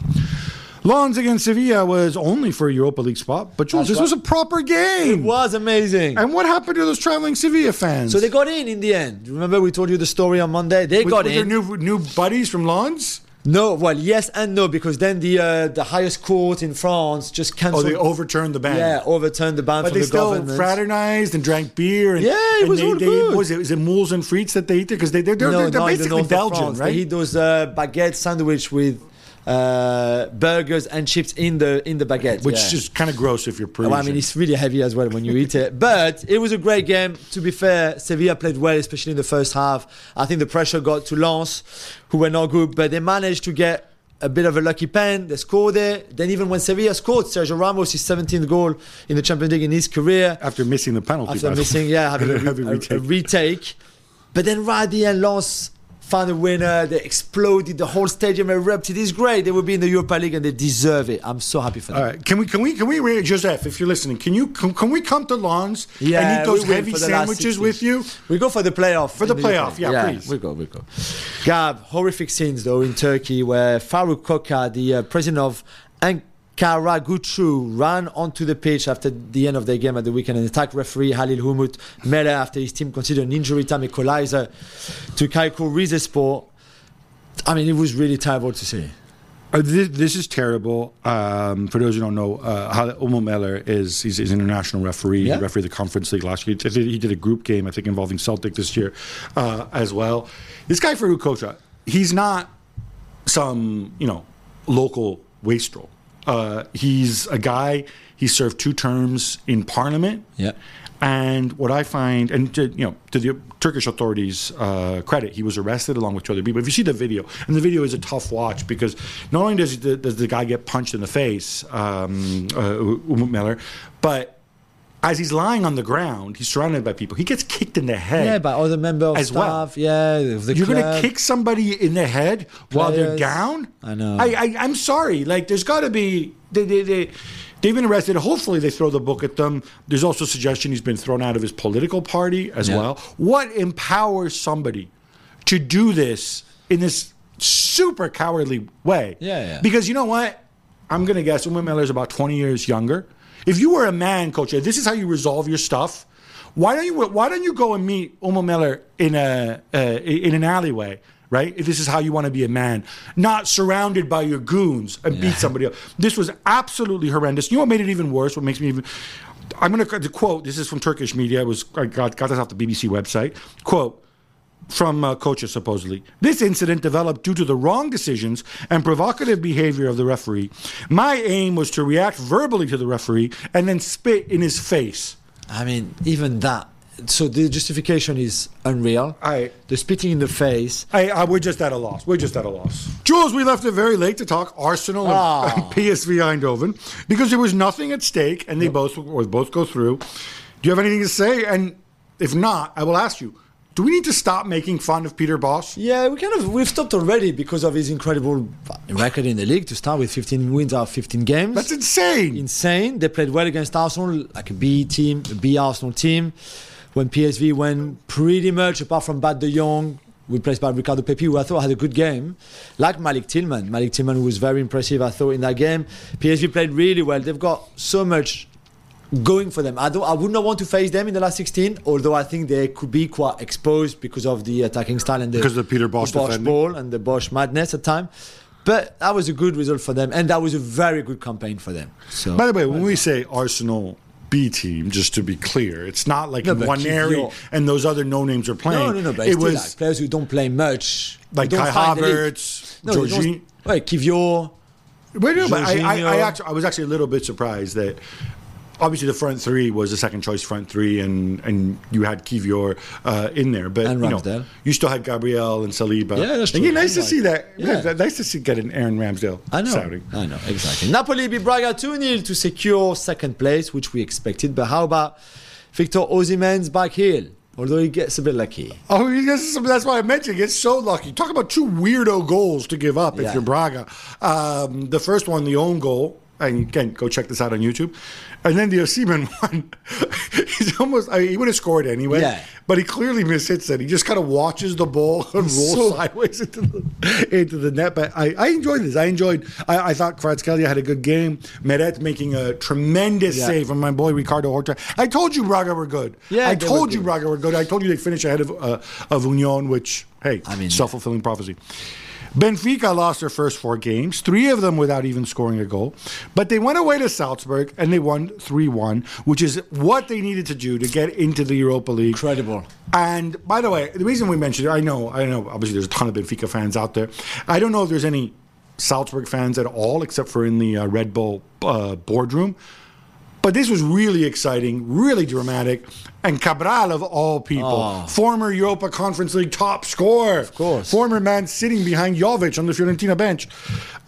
Lens against Sevilla was only for a Europa League spot, but Jules, That's this was a proper game. It was amazing. And what happened to those traveling Sevilla fans? So they got in in the end. Remember we told you the story on Monday. They with, got with their in. new new buddies from Lens. no, well, yes and no because then the uh, the highest court in France just cancelled. Oh, they overturned the ban. yeah, overturned the ban But they the still government. fraternized and drank beer. And, Yeah, it and was they, all they, good. what Was it mules and frites that they eat there? Because they they're, they're, no, they're not in the basically of Belgian, France. right? They eat those uh, baguette sandwich with uh, burgers and chips in the in the baguette, Which yeah. is just kind of gross if you're Parisian. Well, I mean, it's really heavy as well when you eat it. But it was a great game. To be fair, Sevilla played well, especially in the first half. I think the pressure got to Lens, who were not good, but they managed to get a bit of a lucky pen. They scored it. Then even when Sevilla scored, Sergio Ramos his 17th goal in the Champions League in his career after missing the penalty. after way. missing, yeah, having a, Heavy re- a- a retake. retake. But then right at the end, Lens found a winner. They exploded. The whole stadium erupted. It's great. They will be in the Europa League and they deserve it. I'm so happy for them. All right, can we can we can we Joseph, if you're listening, can you can, can we come to Lens Yeah, and eat those heavy the sandwiches with you? We go for the playoff. For the in playoff, UK. yeah, please. We go, we go. Gab, horrific scenes though in Turkey where Faruk Koca, the uh, president of Ankaragücü Gucu, ran onto the pitch after the end of the game at the weekend and attacked referee Halil Umut Meler after his team considered an injury time equalizer to Çaykur Rizespor. I mean, it was really terrible to see. Uh, this, this is terrible. Um, for those who don't know, uh, Umut Meler is he's, he's an international referee. Yeah. He refereed the Conference League last year. He did, he did a group game, I think, involving Celtic this year uh, as well. This guy Faruk Koca, he's not some you know local wastrel. Uh, he's a guy. He served two terms in Parliament. Yeah. And what I find, and to, you know, to the Turkish authorities' uh, credit, he was arrested along with two other people. If you see the video, and the video is a tough watch because not only does the, does the guy get punched in the face, um, uh, Umut Meler, but as he's lying on the ground, he's surrounded by people. He gets kicked in the head. Yeah, by other member of As well. staff. Yeah, of the You're going to kick somebody in the head while they're down? I know. I, I, I'm sorry. Like, there's got to be. They, they, they, they've been arrested. Hopefully, they throw the book at them. There's also suggestion he's been thrown out of his political party as Yeah. well. What empowers somebody to do this in this super cowardly way? Yeah, yeah. Because you know what? I'm going to guess Umut Meler's about 20 years younger. If you were a man, coach, this is how you resolve your stuff. Why don't you Why don't you go and meet Umut Meler in a uh, in an alleyway? Right, if this is how you want to be a man, not surrounded by your goons and beat somebody up. This was absolutely horrendous. You know what made it even worse? What makes me even I'm going to quote. This is from Turkish media. It was I got, got this off the BBC website. Quote from uh, coaches supposedly. This incident developed due to the wrong decisions and provocative behavior of the referee. My aim was to react verbally to the referee and then spit in his face. I mean, even that. So the justification is unreal. I- the spitting in the face. I, I, we're just at a loss. We're just at a loss. Jules, we left it very late to talk Arsenal and, Ah. and PSV Eindhoven because there was nothing at stake and they both or both go through. Do you have anything to say? And if not, I will ask you: Do we need to stop making fun of Peter Bosz? Yeah, we kind of we've stopped already because of his incredible record in the league. To start with, 15 wins out of 15 games. That's insane. insane. They played well against Arsenal, like a B team, a B Arsenal team. When PSV went pretty much, apart from Bad De Jong, replaced by Ricardo Pepi, who I thought had a good game, like Malik Tillman. Malik Tillman was very impressive, I thought, in that game. PSV played really well. They've got so much going for them. I don't. I would not want to face them in the last 16, although I think they could be quite exposed because of the attacking style and the Because of the Peter Bosz the Bosz ball and the Bosz madness at time. But that was a good result for them, and that was a very good campaign for them. So By the way, when we say Arsenal B team. Just to be clear, it's not like No, Nwaneri and those other no names are playing. No, no, no. But it it's was like players who don't play much, like Kai. Havertz, No, Jorginho. Wait, Kivior. Wait, no, but I, I, I, actually, I was actually a little bit surprised that obviously the front three was the second choice front three, and, and you had Kivior uh, in there, but And you, know, you still had Gabriel and Saliba. Yeah, that's And true. yeah, nice to see that. Yeah. Yeah. nice to see get an Aaron Ramsdale. I know. Shouting. I know, exactly. Napoli beat Braga 2 0 to secure second place, which we expected. But how about Victor Osimhen's back heel? Although he gets a bit lucky. Oh, he gets some, that's why I mentioned. He gets so lucky. Talk about two weirdo goals to give up if Yeah. you're Braga. Um, the first one, the own goal, and again, go check this out on YouTube. And then the Osimhen one, he's almost, I mean, he would have scored anyway, Yeah. but he clearly mishits it. He just kind of watches the ball and roll So- sideways into the, into the net. But I, I enjoyed this. I enjoyed, I, I thought Kvaratskhelia had a good game. Meret making a tremendous Yeah. save from my boy Ricardo Horta. I told you Braga were good. Yeah, I told you. Braga were good. I told you they'd finish ahead of uh, of Union, which hey, I mean- self fulfilling prophecy. Benfica lost their first four games, three of them without even scoring a goal. But they went away to Salzburg and they won 3 1, which is what they needed to do to get into the Europa League. Incredible. And by the way, the reason we mentioned it, I know, I know, obviously there's a ton of Benfica fans out there. I don't know if there's any Salzburg fans at all, except for in the uh, Red Bull uh, boardroom. But this was really exciting, really dramatic. And Cabral, of all people, Oh. former Europa Conference League top scorer, of course. former man sitting behind Jovic on the Fiorentina bench,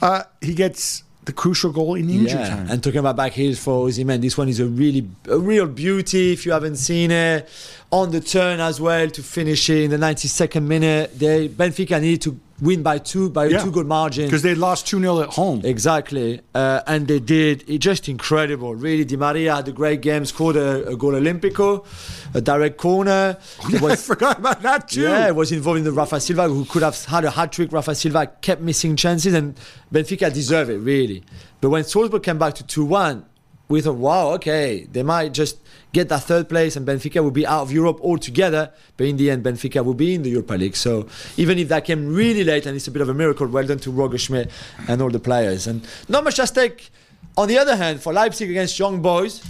uh, he gets the crucial goal in injury Yeah, time. and talking about back heels for Osimhen, this one is a really a real beauty. If you haven't seen it, on the turn as well to finish it in the 92nd minute. They Benfica needed to win by two by a two goal margin because they lost 2 0 at home. Exactly, uh, and they did. It just incredible. Really, Di Maria had a great game. Scored a, a goal Olympico, a direct corner. It I was- forgot about that too. yeah, it was involved in the Rafa Silva, who could have had a hat trick. Rafa Silva kept missing chances, and Benfica deserved it really. But when Salzburg came back to two one, we thought, wow, okay, they might just get that third place, and Benfica will be out of Europe altogether. But in the end, Benfica will be in the Europa League. So even if that came really late, and it's a bit of a miracle, well done to Roger Schmidt and all the players. And not much at stake. On the other hand, for Leipzig against Young Boys,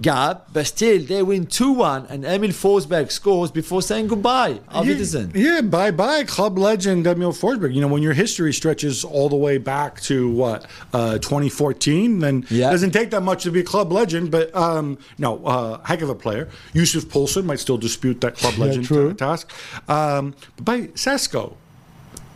Gab, but still they win 2 1 and Emil Forsberg scores before saying goodbye. Auf Yeah, Wiedersehen. yeah, bye bye, club legend Emil Forsberg. You know, when your history stretches all the way back to what, uh, 2014, then Yeah. it doesn't take that much to be a club legend. But um, no, uh, heck of a player. Yusuf Poulsen might still dispute that club legend true. task. Um, but by Sesko,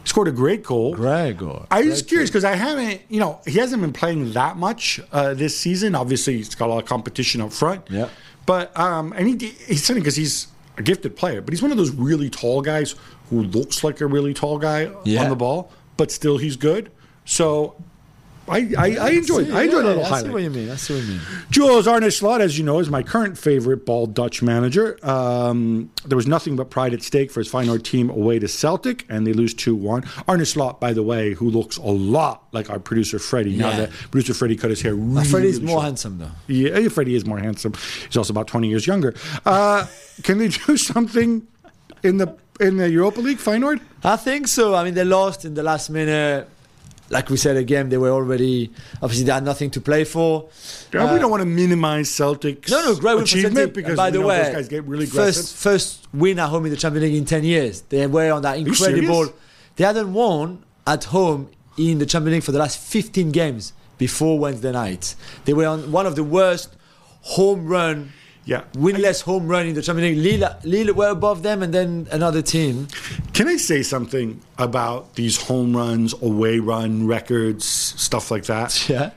scored a great goal. Gregor. I was curious because I haven't, you know, he hasn't been playing that much uh, this season. Obviously, he's got a lot of competition up front. Yeah. But um, and he, he's funny because he's a gifted player, but he's one of those really tall guys who looks like a really tall guy Yeah. on the ball, but still he's good. So. I, I, I enjoyed I enjoyed a little I see what you mean. I see what you mean. Jules Arne Slot, as you know, is my current favorite bald Dutch manager. Um, there was nothing but pride at stake for his Feyenoord team away to Celtic, and they lose 2 1. Arne Slot, by the way, who looks a lot like our producer Freddie, now Yeah. that producer Freddie cut his hair really, is really more short. handsome though. Yeah, Freddie is more handsome. He's also about 20 years younger. Uh, can they do something in the in the Europa League, Feyenoord? I think so. I mean, they lost in the last minute. Like we said again, they were already obviously they had nothing to play for. Yeah, Uh, we don't want to minimize Celtic's No, no, great achievement because by the way, those guys get really aggressive. first first win at home in the Champions League in ten years. They were on that incredible. They hadn't won at home in the Champions League for the last fifteen games before Wednesday night. They were on one of the worst home run. Yeah. winless home run in the Champions League. Lille, Lille were above them, and then another team. Can I say something about these home runs, away run records, stuff like that? Yeah.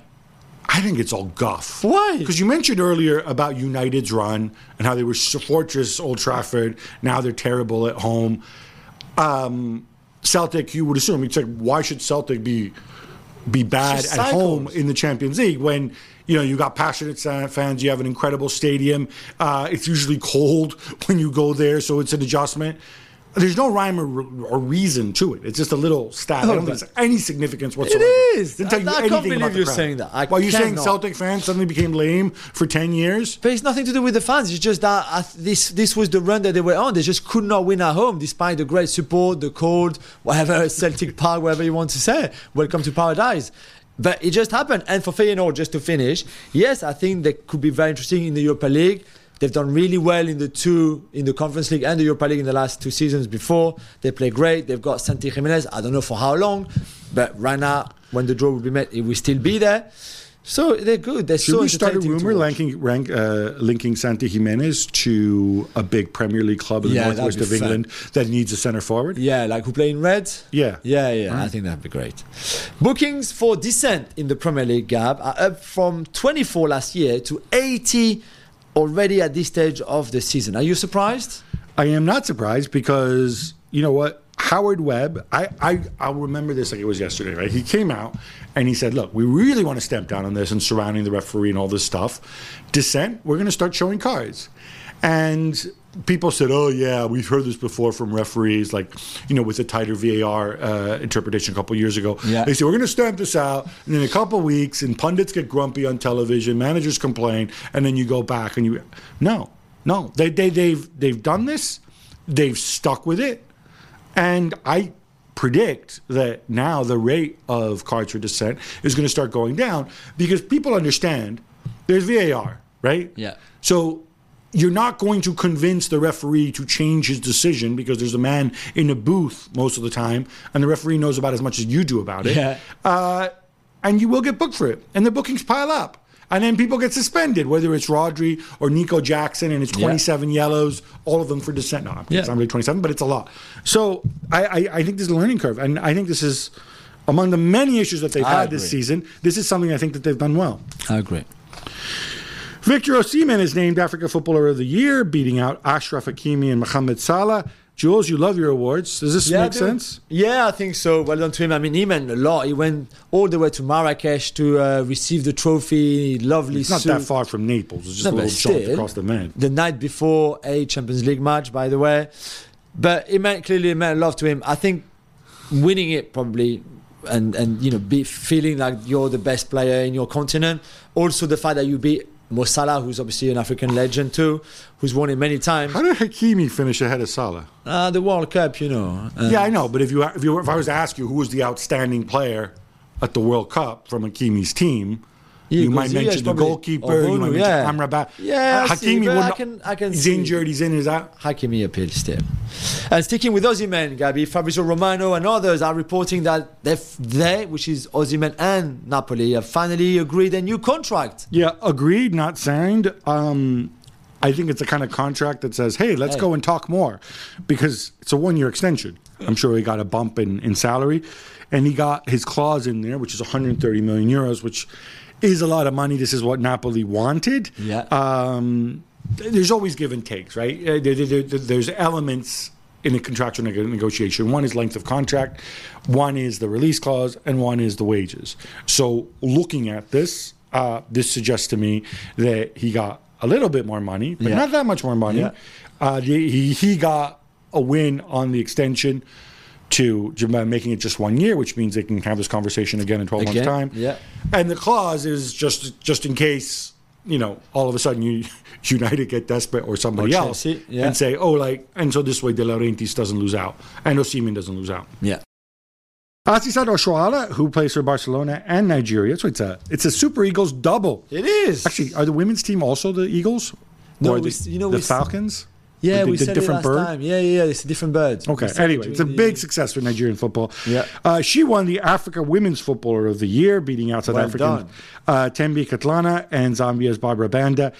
I think it's all guff. Why? Because you mentioned earlier about United's run and how they were fortress Old Trafford. Now they're terrible at home. Um, Celtic, you would assume, you'd say, why should Celtic be be bad at home in the Champions League when you know you got passionate fans, you have an incredible stadium. Uh, it's usually cold when you go there, so it's an adjustment. There's no rhyme or, or reason to it. It's just a little stat. I think but- any significance whatsoever. is. Doesn't tell you I- I can't anything believe about you're crowd. saying that. I Well, you're saying. Celtic fans suddenly became lame for ten years. But it's nothing to do with the fans. It's just that I th- this this was the run that they were on. They just could not win at home, despite the great support, the cold, whatever Celtic Park, whatever you want to say. Welcome to paradise. But it just happened. And for Feyenoord, just to finish, yes, I think they could be very interesting in the Europa League. They've done really well in the two in the Conference League and the Europa League in the last two seasons before. They play great. They've got Santi Giménez. I don't know for how long, but right now, when the draw will be met, it will still be there. So they're good. They're Should so we start a rumor linking, rank, uh, linking Santi Giménez to a big Premier League club in the Yeah, that'd northwest of fun. England that needs a centre forward? Yeah, like who play in red. Yeah. Yeah, yeah, I think that'd be great. Bookings for dissent in the Premier League, Gab, are up from 24 last year to 80 already at this stage of the season. Are you surprised? I am not surprised because you know what? Howard Webb, I, I I'll remember this like it was yesterday, right? He came out and he said, Look, we really want to stamp down on this and surrounding the referee and all this stuff. Dissent, we're gonna start showing cards. And people said, Oh yeah, we've heard this before from referees, like, you know, with the tighter VAR uh, interpretation a couple years ago. Yeah. They said, We're gonna stamp this out, and in a couple weeks, and pundits get grumpy on television, managers complain, and then you go back and you No, no. They they they've they've done this, they've stuck with it. And I predict that now the rate of cards for dissent is going to start going down because people understand there's VAR, right? Yeah. So you're not going to convince the referee to change his decision because there's a man in a booth most of the time, and the referee knows about as much as you do about it. Yeah. Uh, and you will get booked for it, and the bookings pile up. And then people get suspended, whether it's Rodri or Nico Jackson, and it's 27 yellows, all of them for dissent. No, Yeah. it's not really 27, but it's a lot. So I, I, I think this is a learning curve, and I think this is among the many issues that they've I had this season. This is something I think that they've done well. I agree. Victor Osimhen is named Africa Footballer of the Year, beating out Achraf Hakimi and Mohamed Salah. Jules, you love your awards. Does this make sense? Yeah, I think so. Well done to him. I mean, he meant a lot. He went all the way to Marrakesh to uh, receive the trophy. Lovely It's not suit. that far from Naples. It's just No, a little jump across the man. the night before a Champions League match, by the way. But it meant clearly it meant a lot to him. I think winning it probably and and you know be feeling like you're the best player in your continent. Also the fact that you beat Mo Salah, who's obviously an African legend too, who's won it many times. How did Hakimi finish ahead of Salah? Uh, the World Cup, you know. Uh, yeah, I know, but if you if you if I was to ask you who was the outstanding player at the World Cup from Hakimi's team, you might mention the goalkeeper. you might mention yeah. Amrabat. Yeah, see, Hakimi would I can- I can He's see. injured. He's in. He's out. Hakimi appeals still. And sticking with Osimhen, Gabi, Fabrizio Romano and others are reporting that they, which is Osimhen and Napoli, have finally agreed a new contract. Yeah, agreed, not signed. Um, I think it's a kind of contract that says, "Hey, let's Hey. go and talk more," because it's a one-year extension. I'm sure he got a bump in, in salary, and he got his clause in there, which is 130 million euros, which is a lot of money. This is what Napoli wanted. Yeah. Um, there's always give and takes, right? Uh, there- there- there- there's elements in a contractual neg- negotiation. One is length of contract, one is the release clause, and one is the wages. So, looking at this, uh, this suggests to me that he got a little bit more money, but Yeah. not that much more money. Yeah. Uh, he he got a win on the extension to to making it just one year, which means they can have this conversation again in 12 Again, months' time. yeah. And the clause is just just in case you know all of a sudden you United get desperate or somebody Or else yeah. and say oh like and so this way De Laurentiis doesn't lose out and Osimhen doesn't lose out. Yeah. Asisat Oshoala, who plays for Barcelona and Nigeria, so it's a it's a Super Eagles double. It is. Actually, are the women's team also the Eagles? No, or we the, s- you know, the we Falcons. Yeah, the, we the said different it last bird. time. Yeah, yeah, yeah. It's a different bird. Okay. Anyway, it's a big success for Nigerian football. Yeah. Uh, she won the Africa Women's Footballer of the Year, beating out South Well African uh, Thembi Kgatlana and Zambia's Barbara Banda.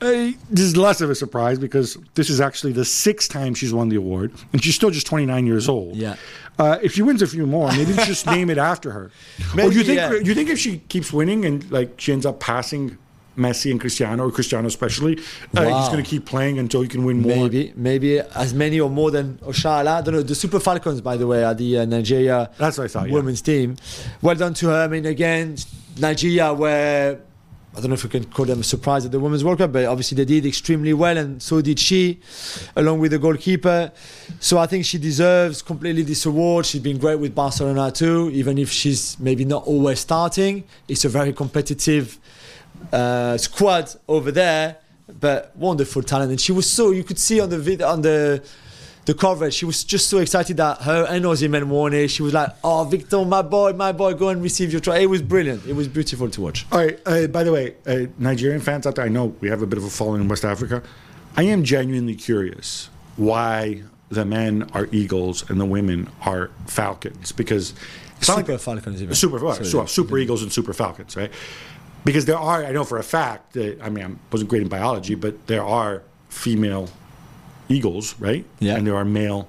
Uh, this is less of a surprise because this is actually the sixth time she's won the award, and she's still just 29 years old. Yeah. Uh, if she wins a few more, maybe just name it after her. or Maybe, you think yeah. you think if she keeps winning and like she ends up passing Messi and Cristiano, or Cristiano especially, uh, he's going to keep playing until he can win more. Maybe, maybe as many or more than Oshoala. I don't know. The Super Falcons, by the way, are the uh, Nigeria That's what I thought. Yeah. women's team. Well done to her. I mean, again, Nigeria were. I don't know if we can call them a surprise at the Women's World Cup, but obviously they did extremely well, and so did she, along with the goalkeeper. So I think she deserves completely this award. She's been great with Barcelona too, even if she's maybe not always starting. It's a very competitive uh, squad over there, but wonderful talent. And she was so you could see on the video on the the coverage. She was just so excited that her and Osimhen won it. She was like, "Oh, Victor, my boy, my boy, go and receive your trophy." It was brilliant. It was beautiful to watch. All right. Uh, by the way, uh, Nigerian fans out there, I know we have a bit of a following in West Africa. I am genuinely curious why the men are eagles and the women are falcons because like- Super Falcons, even. super well, So, so, yeah. super eagles and super falcons, right? Because there are, I know for a fact that I mean I wasn't great in biology, but there are female eagles, right? Yeah. and there are male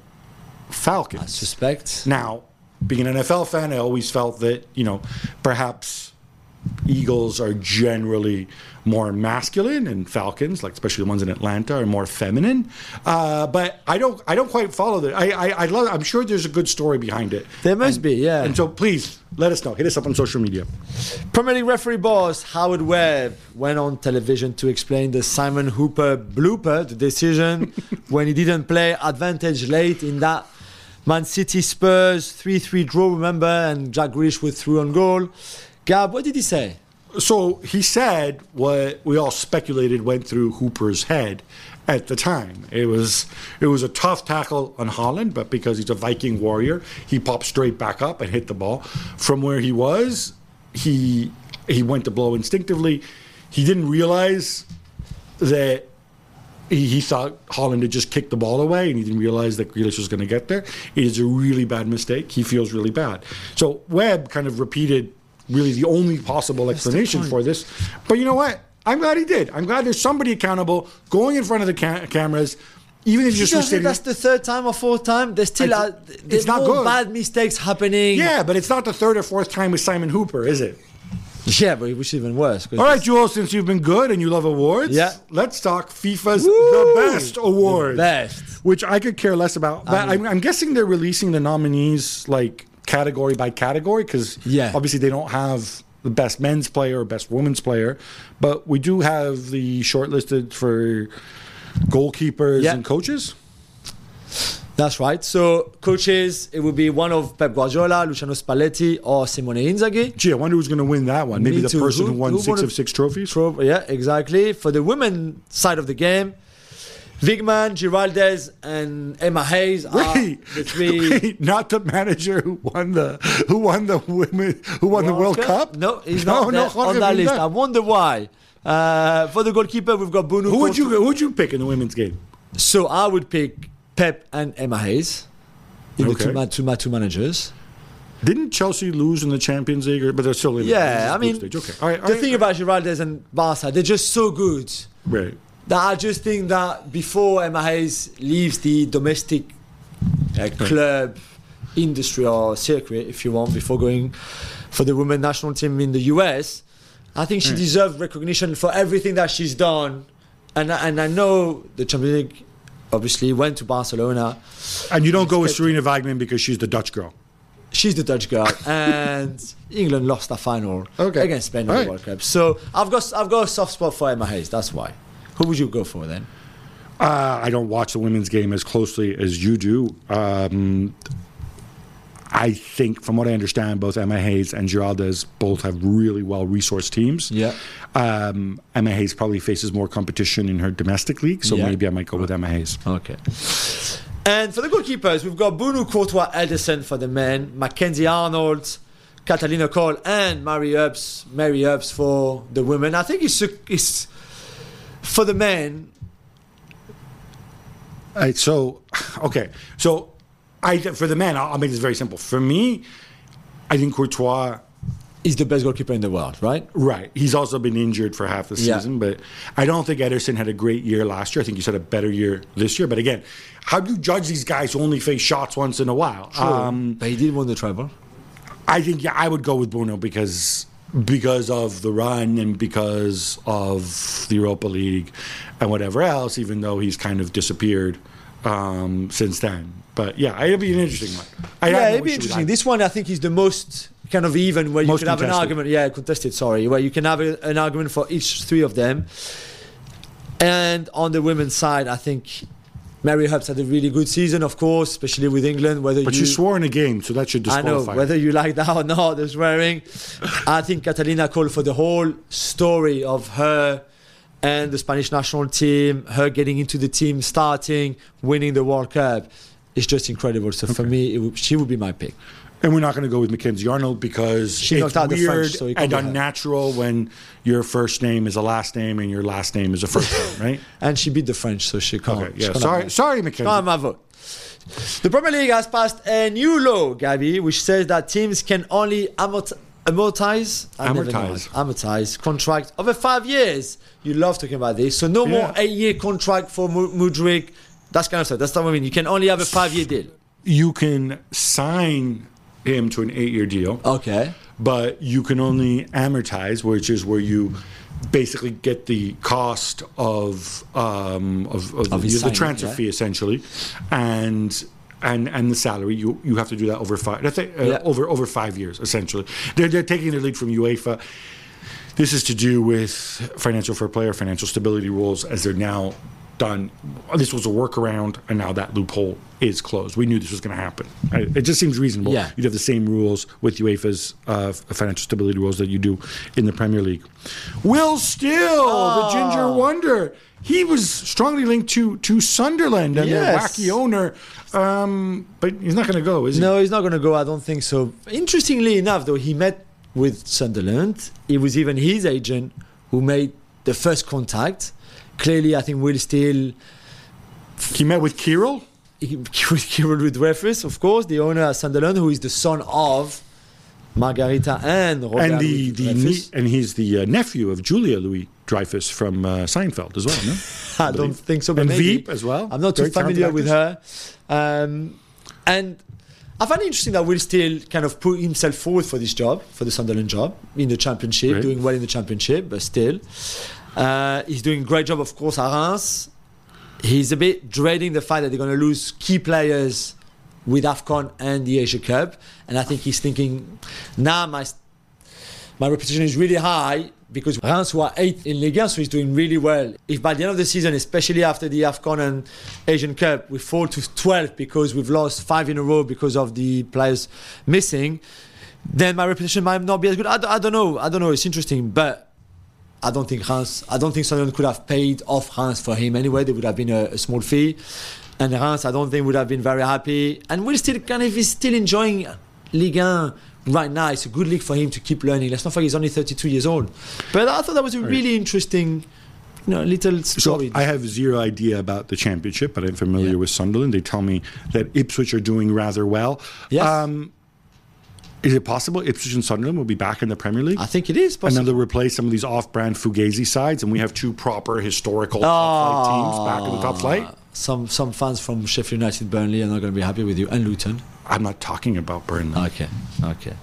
falcons. I suspect. Now, being an NFL fan, I always felt that, you know, perhaps Eagles are generally more masculine and Falcons, like especially the ones in Atlanta, are more feminine. Uh, but I don't, I don't quite follow that. I, I, I love. I'm sure there's a good story behind it. There must And- be, yeah. And so please let us know. Hit us up on social media. Premier League referee boss Howard Webb went on television to explain the Simon Hooper blooper, the decision when he didn't play advantage late in that Man City Spurs 3 3 draw, remember, and Jack Grealish was through on goal. Gab, what did he say? So he said what we all speculated went through Hooper's head at the time. It was it was a tough tackle on Haaland, but because he's a Viking warrior, he popped straight back up and hit the ball from where he was. He he went to blow instinctively. He didn't realize that he, he thought Haaland had just kicked the ball away, and he didn't realize that Grealish was going to get there. It is a really bad mistake. He feels really bad. So Webb kind of repeated really the only possible explanation for this. But you know what? I'm glad he did. I'm glad there's somebody accountable going in front of the ca- cameras, even if you just restating. that's the third time or fourth time. There's still I a, there's it's not more good. bad mistakes happening. Yeah, but it's not the third or fourth time with Simon Hooper, is it? yeah, but it was even worse. All right, Joel, since you've been good and you love awards, Yeah. let's talk FIFA's Woo! The Best Award. best. Which I could care less about. But mean- I'm, I'm guessing they're releasing the nominees like category by category because Yeah. obviously they don't have the best men's player or best women's player. But we do have the shortlisted for goalkeepers Yeah. and coaches. That's right. So coaches, it would be one of Pep Guardiola, Luciano Spalletti, or Simone Inzaghi. Gee, I wonder who's going to win that one. Maybe Me the too. person Who- who, won who six of six trophies. Tro- Yeah, exactly. For the women side of the game, Wiegman, Giraldez, and Emma Hayes are Wait, the three. wait, not the manager who won the who won the women who won the World Cup. No, he's No, not no, there Jorge on that list. Vilda. I wonder why. Uh, for the goalkeeper, we've got Bounou. Who would you who would you pick in the women's game? So I would pick Pep and Emma Hayes in the Okay. two, ma- two, ma- two managers. Didn't Chelsea lose in the Champions League? Or, but they're still in. Yeah, I the mean, stage. Okay. All right, all the right, thing about Giraldez and Barca, they're just so good. right. That I just think that before Emma Hayes leaves the domestic uh, club industry or circuit, if you want, before going for the women national team in the US, I think she deserves recognition for everything that she's done. And, I- and I know the Champions League obviously went to Barcelona. And you don't go with Sarina Wiegman because she's the Dutch girl. She's the Dutch girl, and England lost the final Okay. against Spain in All the. World Cup. So I've got I've got a soft spot for Emma Hayes. That's why. Who would you go for then? Uh, I don't watch the women's game as closely as you do. Um, I think, from what I understand, both Emma Hayes and Giraldez both have really well resourced teams. Yeah. Um, Emma Hayes probably faces more competition in her domestic league, so Yeah. maybe I might go with Emma Hayes. Okay. And for the goalkeepers, we've got Bounou Courtois Ederson for the men, Mackenzie Arnold, Catalina Coll, and Mary Earps, Mary Earps for the women. I think it's, it's for the men. All right, so, okay. So, I for the men, I'll, I'll make this very simple. For me, I think Courtois He's the best goalkeeper in the world, right? Right. He's also been injured for half the Yeah. season, but I don't think Ederson had a great year last year. I think he's had a better year this year. But again, how do you judge these guys who only face shots once in a while? Um, but he did win the treble. I think yeah, I would go with Bruno because because of the run and because of the Europa League and whatever else. Even though he's kind of disappeared um, since then. But yeah, it'll be an interesting one. I, yeah, it'll be interesting. This one, I think, is the most kind of even, where you Most can have an argument. Yeah, contested. Sorry, where you can have a, an argument for each three of them. And on the women's side, I think Mary Earps had a really good season, of course, especially with England. Whether But you, you swore in a game, so that should I know whether you like that or not, the swearing. I think Catalina called for the whole story of her and the Spanish national team, her getting into the team, starting, winning the World Cup. It's just incredible. So for me, it she would be my pick. And we're not going to go with Mackenzie Arnold because She it's out the weird French, so and unnatural when your first name is a last name and your last name is a first name, right? And she beat the French, so she can't. Okay, she yeah. can't Sorry, sorry. Mackenzie. My vote. The Premier League has passed a new law, Gabby, which says that teams can only amort- amortize, I Amortize. amortize contract over five years. You love talking about this. So no more eight-year contract for Mu- Mudryk. That's kind of stuff. That's what I mean. You can only have a five-year deal. You can sign him to an eight-year deal. Okay. but you can only amortize, which is where you basically get the cost of um, of, of, Of the, the transfer yeah. fee essentially, and and and the salary. You you have to do that over five. Think, uh, Yeah. over over five years essentially. They're they're taking their lead from UEFA. This is to do with financial fair play or financial stability rules as they're now done. This was a workaround, and now that loophole is closed. We knew this was going to happen. It just seems reasonable. Yeah. You'd have the same rules with UEFA's uh, financial stability rules that you do in the Premier League. Will Still, the Ginger Wonder, he was strongly linked to to Sunderland and their Yes. wacky owner, um, but he's not going to go, is he? No, he's not going to go. I don't think so. Interestingly enough, though, he met with Sunderland. It was even his agent who made the first contact. Clearly, I think Will Still He met with Kyril. he- with Kieran with Dreyfus, of course, the owner of Sunderland, who is the son of Margarita and Robert and the, the nie- and he's the uh, nephew of Julia Louis Dreyfus from uh, Seinfeld as well. No? I don't think so. But And maybe. Veep as well. I'm not too Very talented familiar with her. Um, and I find it interesting that Will still kind of put himself forward for this job, for the Sunderland job in the Championship, Right. doing well in the Championship, but still. Uh, he's doing a great job, of course, at Reims. He's a bit dreading the fact that they're going to lose key players with AFCON and the Asia Cup. And I think he's thinking, now my my reputation is really high because Reims were eighth in Ligue 1, so he's doing really well. If by the end of the season, especially after the AFCON and Asian Cup, we fall to 12 because we've lost five in a row because of the players missing, then my reputation might not be as good. I, I don't know. I don't know. It's interesting, but I don't think Reims, I don't think Sunderland could have paid off Reims for him anyway. There would have been a, a small fee. And Reims, I don't think would have been very happy. And we're still kind of he's still enjoying Ligue 1 right now. It's a good league for him to keep learning. Let's not forget he's only 32 years old. But I thought that was a really interesting, you know, little So story. I have zero idea about the championship, but I'm familiar Yeah. with Sunderland. They tell me that Ipswich are doing rather well. Yes. Um, is it possible Ipswich and Sunderland will be back in the Premier League? I think it is and possible. then they'll replace some of these off-brand Fugazi sides, and we have two proper historical top flight teams back in the top flight. Ah, Some some fans from Sheffield United, Burnley are not going to be happy with you, and Luton. I'm not talking about Burnley. Okay, okay.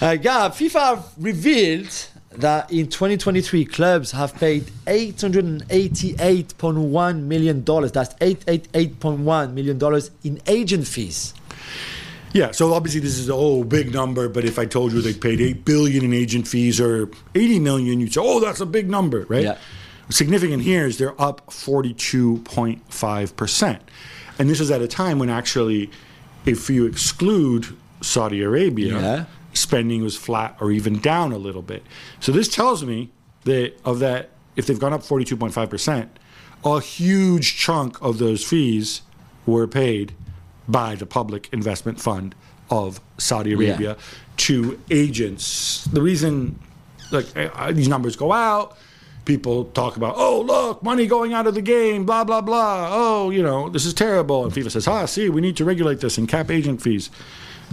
Uh, Gab, FIFA revealed that in 2023, clubs have paid 888.1 million dollars. That's 888.1 million dollars in agent fees. Yeah, so obviously this is a oh big number, but if I told you they paid eight billion in agent fees or eighty million, you'd say, oh, that's a big number, right? Yeah. Significant here is they're up forty-two point five percent, and this is at a time when actually, if you exclude Saudi Arabia, Yeah. spending was flat or even down a little bit. So this tells me that of that, if they've gone up forty-two point five percent, a huge chunk of those fees were paid by the Public Investment Fund of Saudi Arabia to agents. The reason, like, uh, these numbers go out, people talk about, oh, look, money going out of the game, blah, blah, blah. Oh, you know, this is terrible. And FIFA says, ah, see, we need to regulate this and cap agent fees.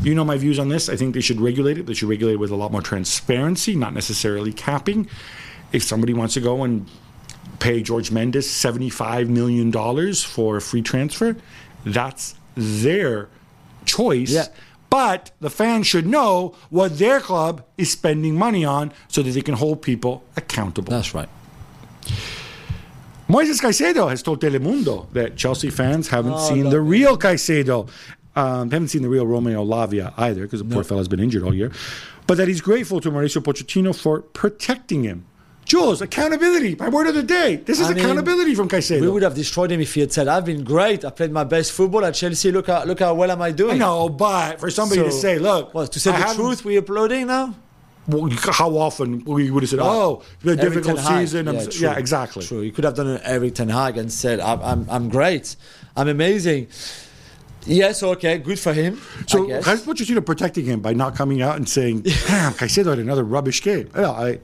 You know my views on this. I think they should regulate it. They should regulate it with a lot more transparency, not necessarily capping. If somebody wants to go and pay Jorge Mendes $75 million for a free transfer, that's their choice. Yeah. But the fans should know what their club is spending money on so that they can hold people accountable. That's right. Moises Caicedo has told Telemundo that Chelsea fans haven't Oh, seen no. the real Caicedo. Um, haven't seen the real Romeo Lavia either because the poor fellow's been injured all year. But that he's grateful to Mauricio Pochettino for protecting him. Jules, accountability, my word of the day. This is I mean, accountability from Caicedo. We would have destroyed him if he had said, "I've been great. I played my best football at Chelsea. Look how look how well am I doing." I know, but for somebody to say, look, What, to say I the truth, we're uploading now. well, how often we would have said, "Oh, the difficult season." Yeah, s- true. yeah, exactly. True. You could have done it every Ten Hag and said, I'm, I'm, I'm great. I'm amazing. Yes, okay, good for him. So how's Pochettino protecting him by not coming out and saying, "Damn, Caicedo had another rubbish game"? Yeah, I,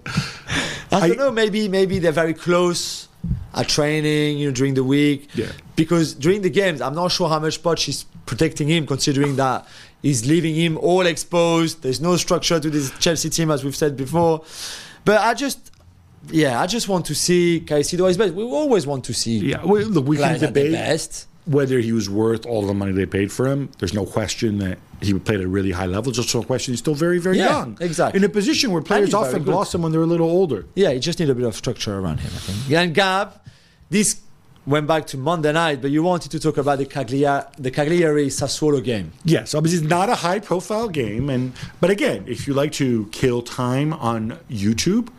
I I- don't know. Maybe maybe they're very close at training, you know, during the week. Yeah. Because during the games, I'm not sure how much Poch is protecting him, considering that he's leaving him all exposed. There's no structure to this Chelsea team, as we've said before. But I just, yeah, I just want to see Caicedo his best. We always want to see yeah. Well, look, we can debate best. Whether he was worth all the money they paid for him. There's no question that he played at a really high level. Just no question he's still very, very Yeah, young. exactly. In a position where players often blossom when they're a little older. Yeah, he just need a bit of structure around him, I think. Yeah, and Gab, this went back to Monday night, but you wanted to talk about the Caglia, the Cagliari Sassuolo game. Yes, obviously it's not a high profile game, and but again, if you like to kill time on YouTube,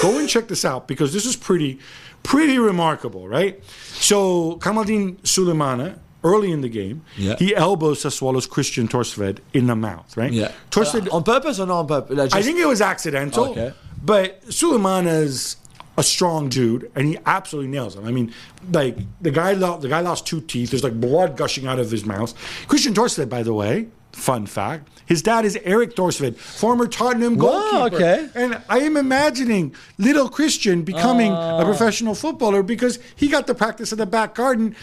go and check this out because this is pretty, pretty remarkable, right? So Kamaldeen Sulemana, early in the game, Yeah. he elbows Sassuolo's Kristian Thorstvedt in the mouth, right? Thorstvedt, Uh, on purpose or not on purpose? Like I think it was accidental, Okay. but Sulemana's a strong dude, and he absolutely nails him. I mean, like the guy, lo- the guy lost two teeth. There's like blood gushing out of his mouth. Kristian Thorstvedt, by the way, fun fact, his dad is Erik Thorstvedt, former Tottenham Wow, goalkeeper. okay. And I am imagining little Kristian becoming Ah. a professional footballer because he got the practice in the back garden.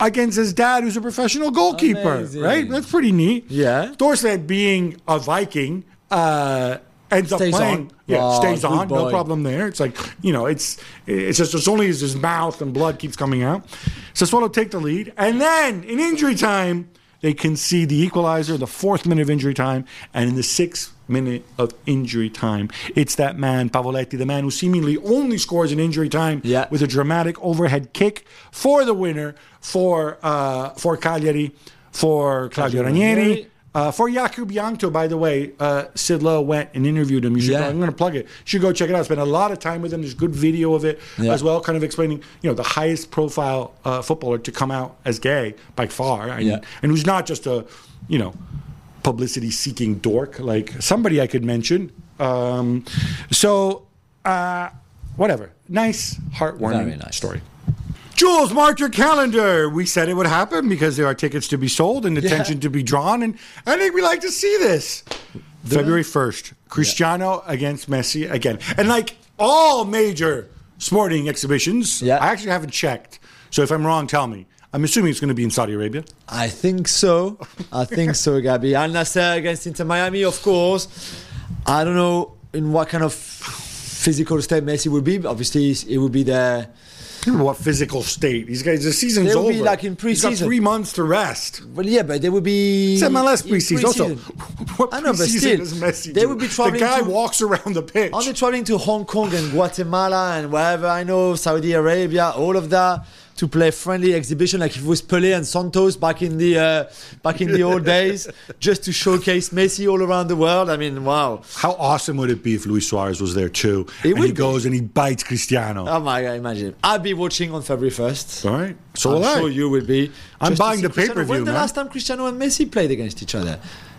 Against his dad, who's a professional goalkeeper, Amazing. right? That's pretty neat. Yeah. Thorstvedt being a Viking uh, ends Stays up playing. on. Yeah, Wow, stays on. No problem there. It's like you know, it's it's just it's only his mouth and blood keeps coming out. So Sassuolo take the lead, and then in injury time they concede the equalizer, the fourth minute of injury time, and in the sixth minute of injury time, it's that man Pavoletti, the man who seemingly only scores in injury time, Yeah. with a dramatic overhead kick for the winner for uh, for Cagliari, for Claudio Claudio Ranieri. Ranieri. Uh, for Jakub Jankto, by the way, uh, Sid Lowe went and interviewed him. You should Yeah. go, I'm going to plug it. You should go check it out. Spent a lot of time with him. There's good video of it Yeah. as well, kind of explaining, you know, the highest profile uh, footballer to come out as gay by far, and, Yeah. and who's not just a, you know, publicity seeking dork like somebody I could mention. Um, so, uh, whatever. Nice, heartwarming nice. story. Jules, mark your calendar. We said it would happen because there are tickets to be sold and attention to be drawn, and I think we like to see this. February first, Cristiano against Messi again, and like all major sporting exhibitions, Yeah. I actually haven't checked. So if I'm wrong, tell me. I'm assuming it's going to be in Saudi Arabia. I think so. I think so, Gabi. Al Nassr against Inter Miami, of course. I don't know in what kind of physical state Messi will be. but Obviously, it will be What physical state? These guys, the season's They'll over. be like in He's got three months to rest. Well, yeah, but they would be. It's MLS in preseason. Also, preseason. what I know, but preseason still, does Messi they would be traveling The guy to- walks around the pitch. Are they traveling to Hong Kong and Guatemala and wherever I know, Saudi Arabia, all of that to play friendly exhibition like if it was Pele and Santos back in the uh, back in the old days, just to showcase Messi all around the world? I mean, wow! How awesome would it be if Luis Suarez was there too? It and he be. goes and he bites Cristiano. Oh my god! Imagine I'll be watching on February first. All right. So I'm will I. you will be. I'm buying the Cristiano. pay-per-view, When's the last time Cristiano and Messi played against each other?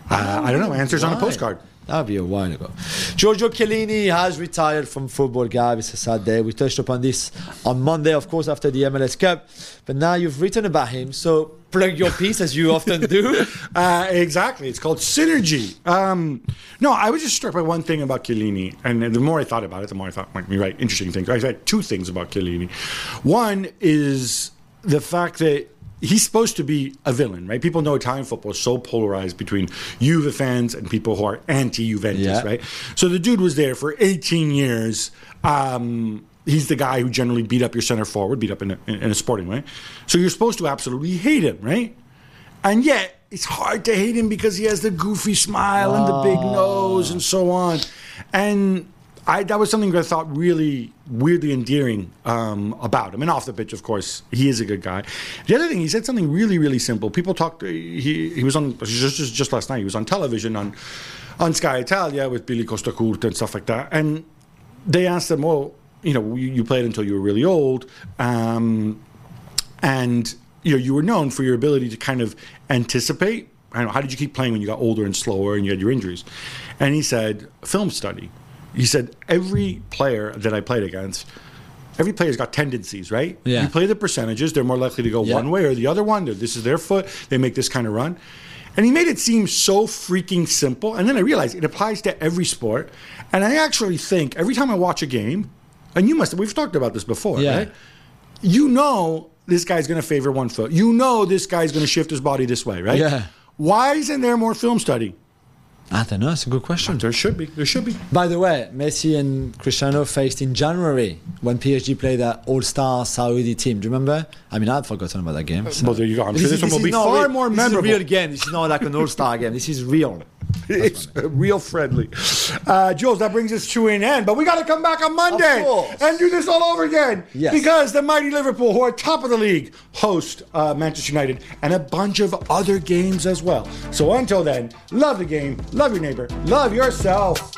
Uh, I don't know. Answers on a postcard. That'll be a while ago. Giorgio Chiellini has retired from football, Gab. It's a sad day. We touched upon this on Monday, of course, after the MLS Cup. But now you've written about him, so plug your piece as you often do. Uh, exactly. It's called synergy. Um, no, I was just struck by one thing about Chiellini, and the more I thought about it, the more I thought, like, right, interesting things. I had two things about Chiellini. One is the fact that he's supposed to be a villain, right? People know Italian football is so polarized between Juve fans and people who are anti-Juventus, Yeah. right? So the dude was there for 18 years. Um, he's the guy who generally beat up your center forward, beat up in a, in a sporting way. So you're supposed to absolutely hate him, right? And yet, it's hard to hate him because he has the goofy smile and the big nose and so on. And I, that was something that I thought really weirdly endearing um, about him. And off the pitch, of course, he is a good guy. The other thing, he said something really, really simple. People talked. He he was on just just, just last night. He was on television on on Sky Italia with Billy Costacurta and stuff like that. And they asked him, "Well, you know, you, you played until you were really old." Um, and you know you were known for your ability to kind of anticipate. I don't know how did you keep playing when you got older and slower and you had your injuries? And he said film study. He said every player that I played against, every player's got tendencies, right? Yeah. You play the percentages; they're more likely to go Yeah. one way or the other one. This is their foot; they make this kind of run. And he made it seem so freaking simple. And then I realized it applies to every sport. And I actually think every time I watch a game, and you must we've talked about this before, Yeah. right? You know this guy's going to favor one foot. You know this guy's going to shift his body this way, right? Yeah. Why isn't there more film study? I don't know. It's a good question. There should be. There should be. By the way, Messi and Cristiano faced in January when PSG played that All-Star Saudi team. Do you remember? I mean, I'd forgotten about that game. Uh, so- Well, there you go. I'm sure this one will is be far real- more this memorable. Is a real game. This is not like an All-Star game. This is real. It's real friendly. Uh, Jules, that brings us to an end. But we got to come back on Monday and do this all over again. Yes. Because the mighty Liverpool, who are top of the league, host uh, Manchester United and a bunch of other games as well. So until then, love the game, love your neighbor, love yourself.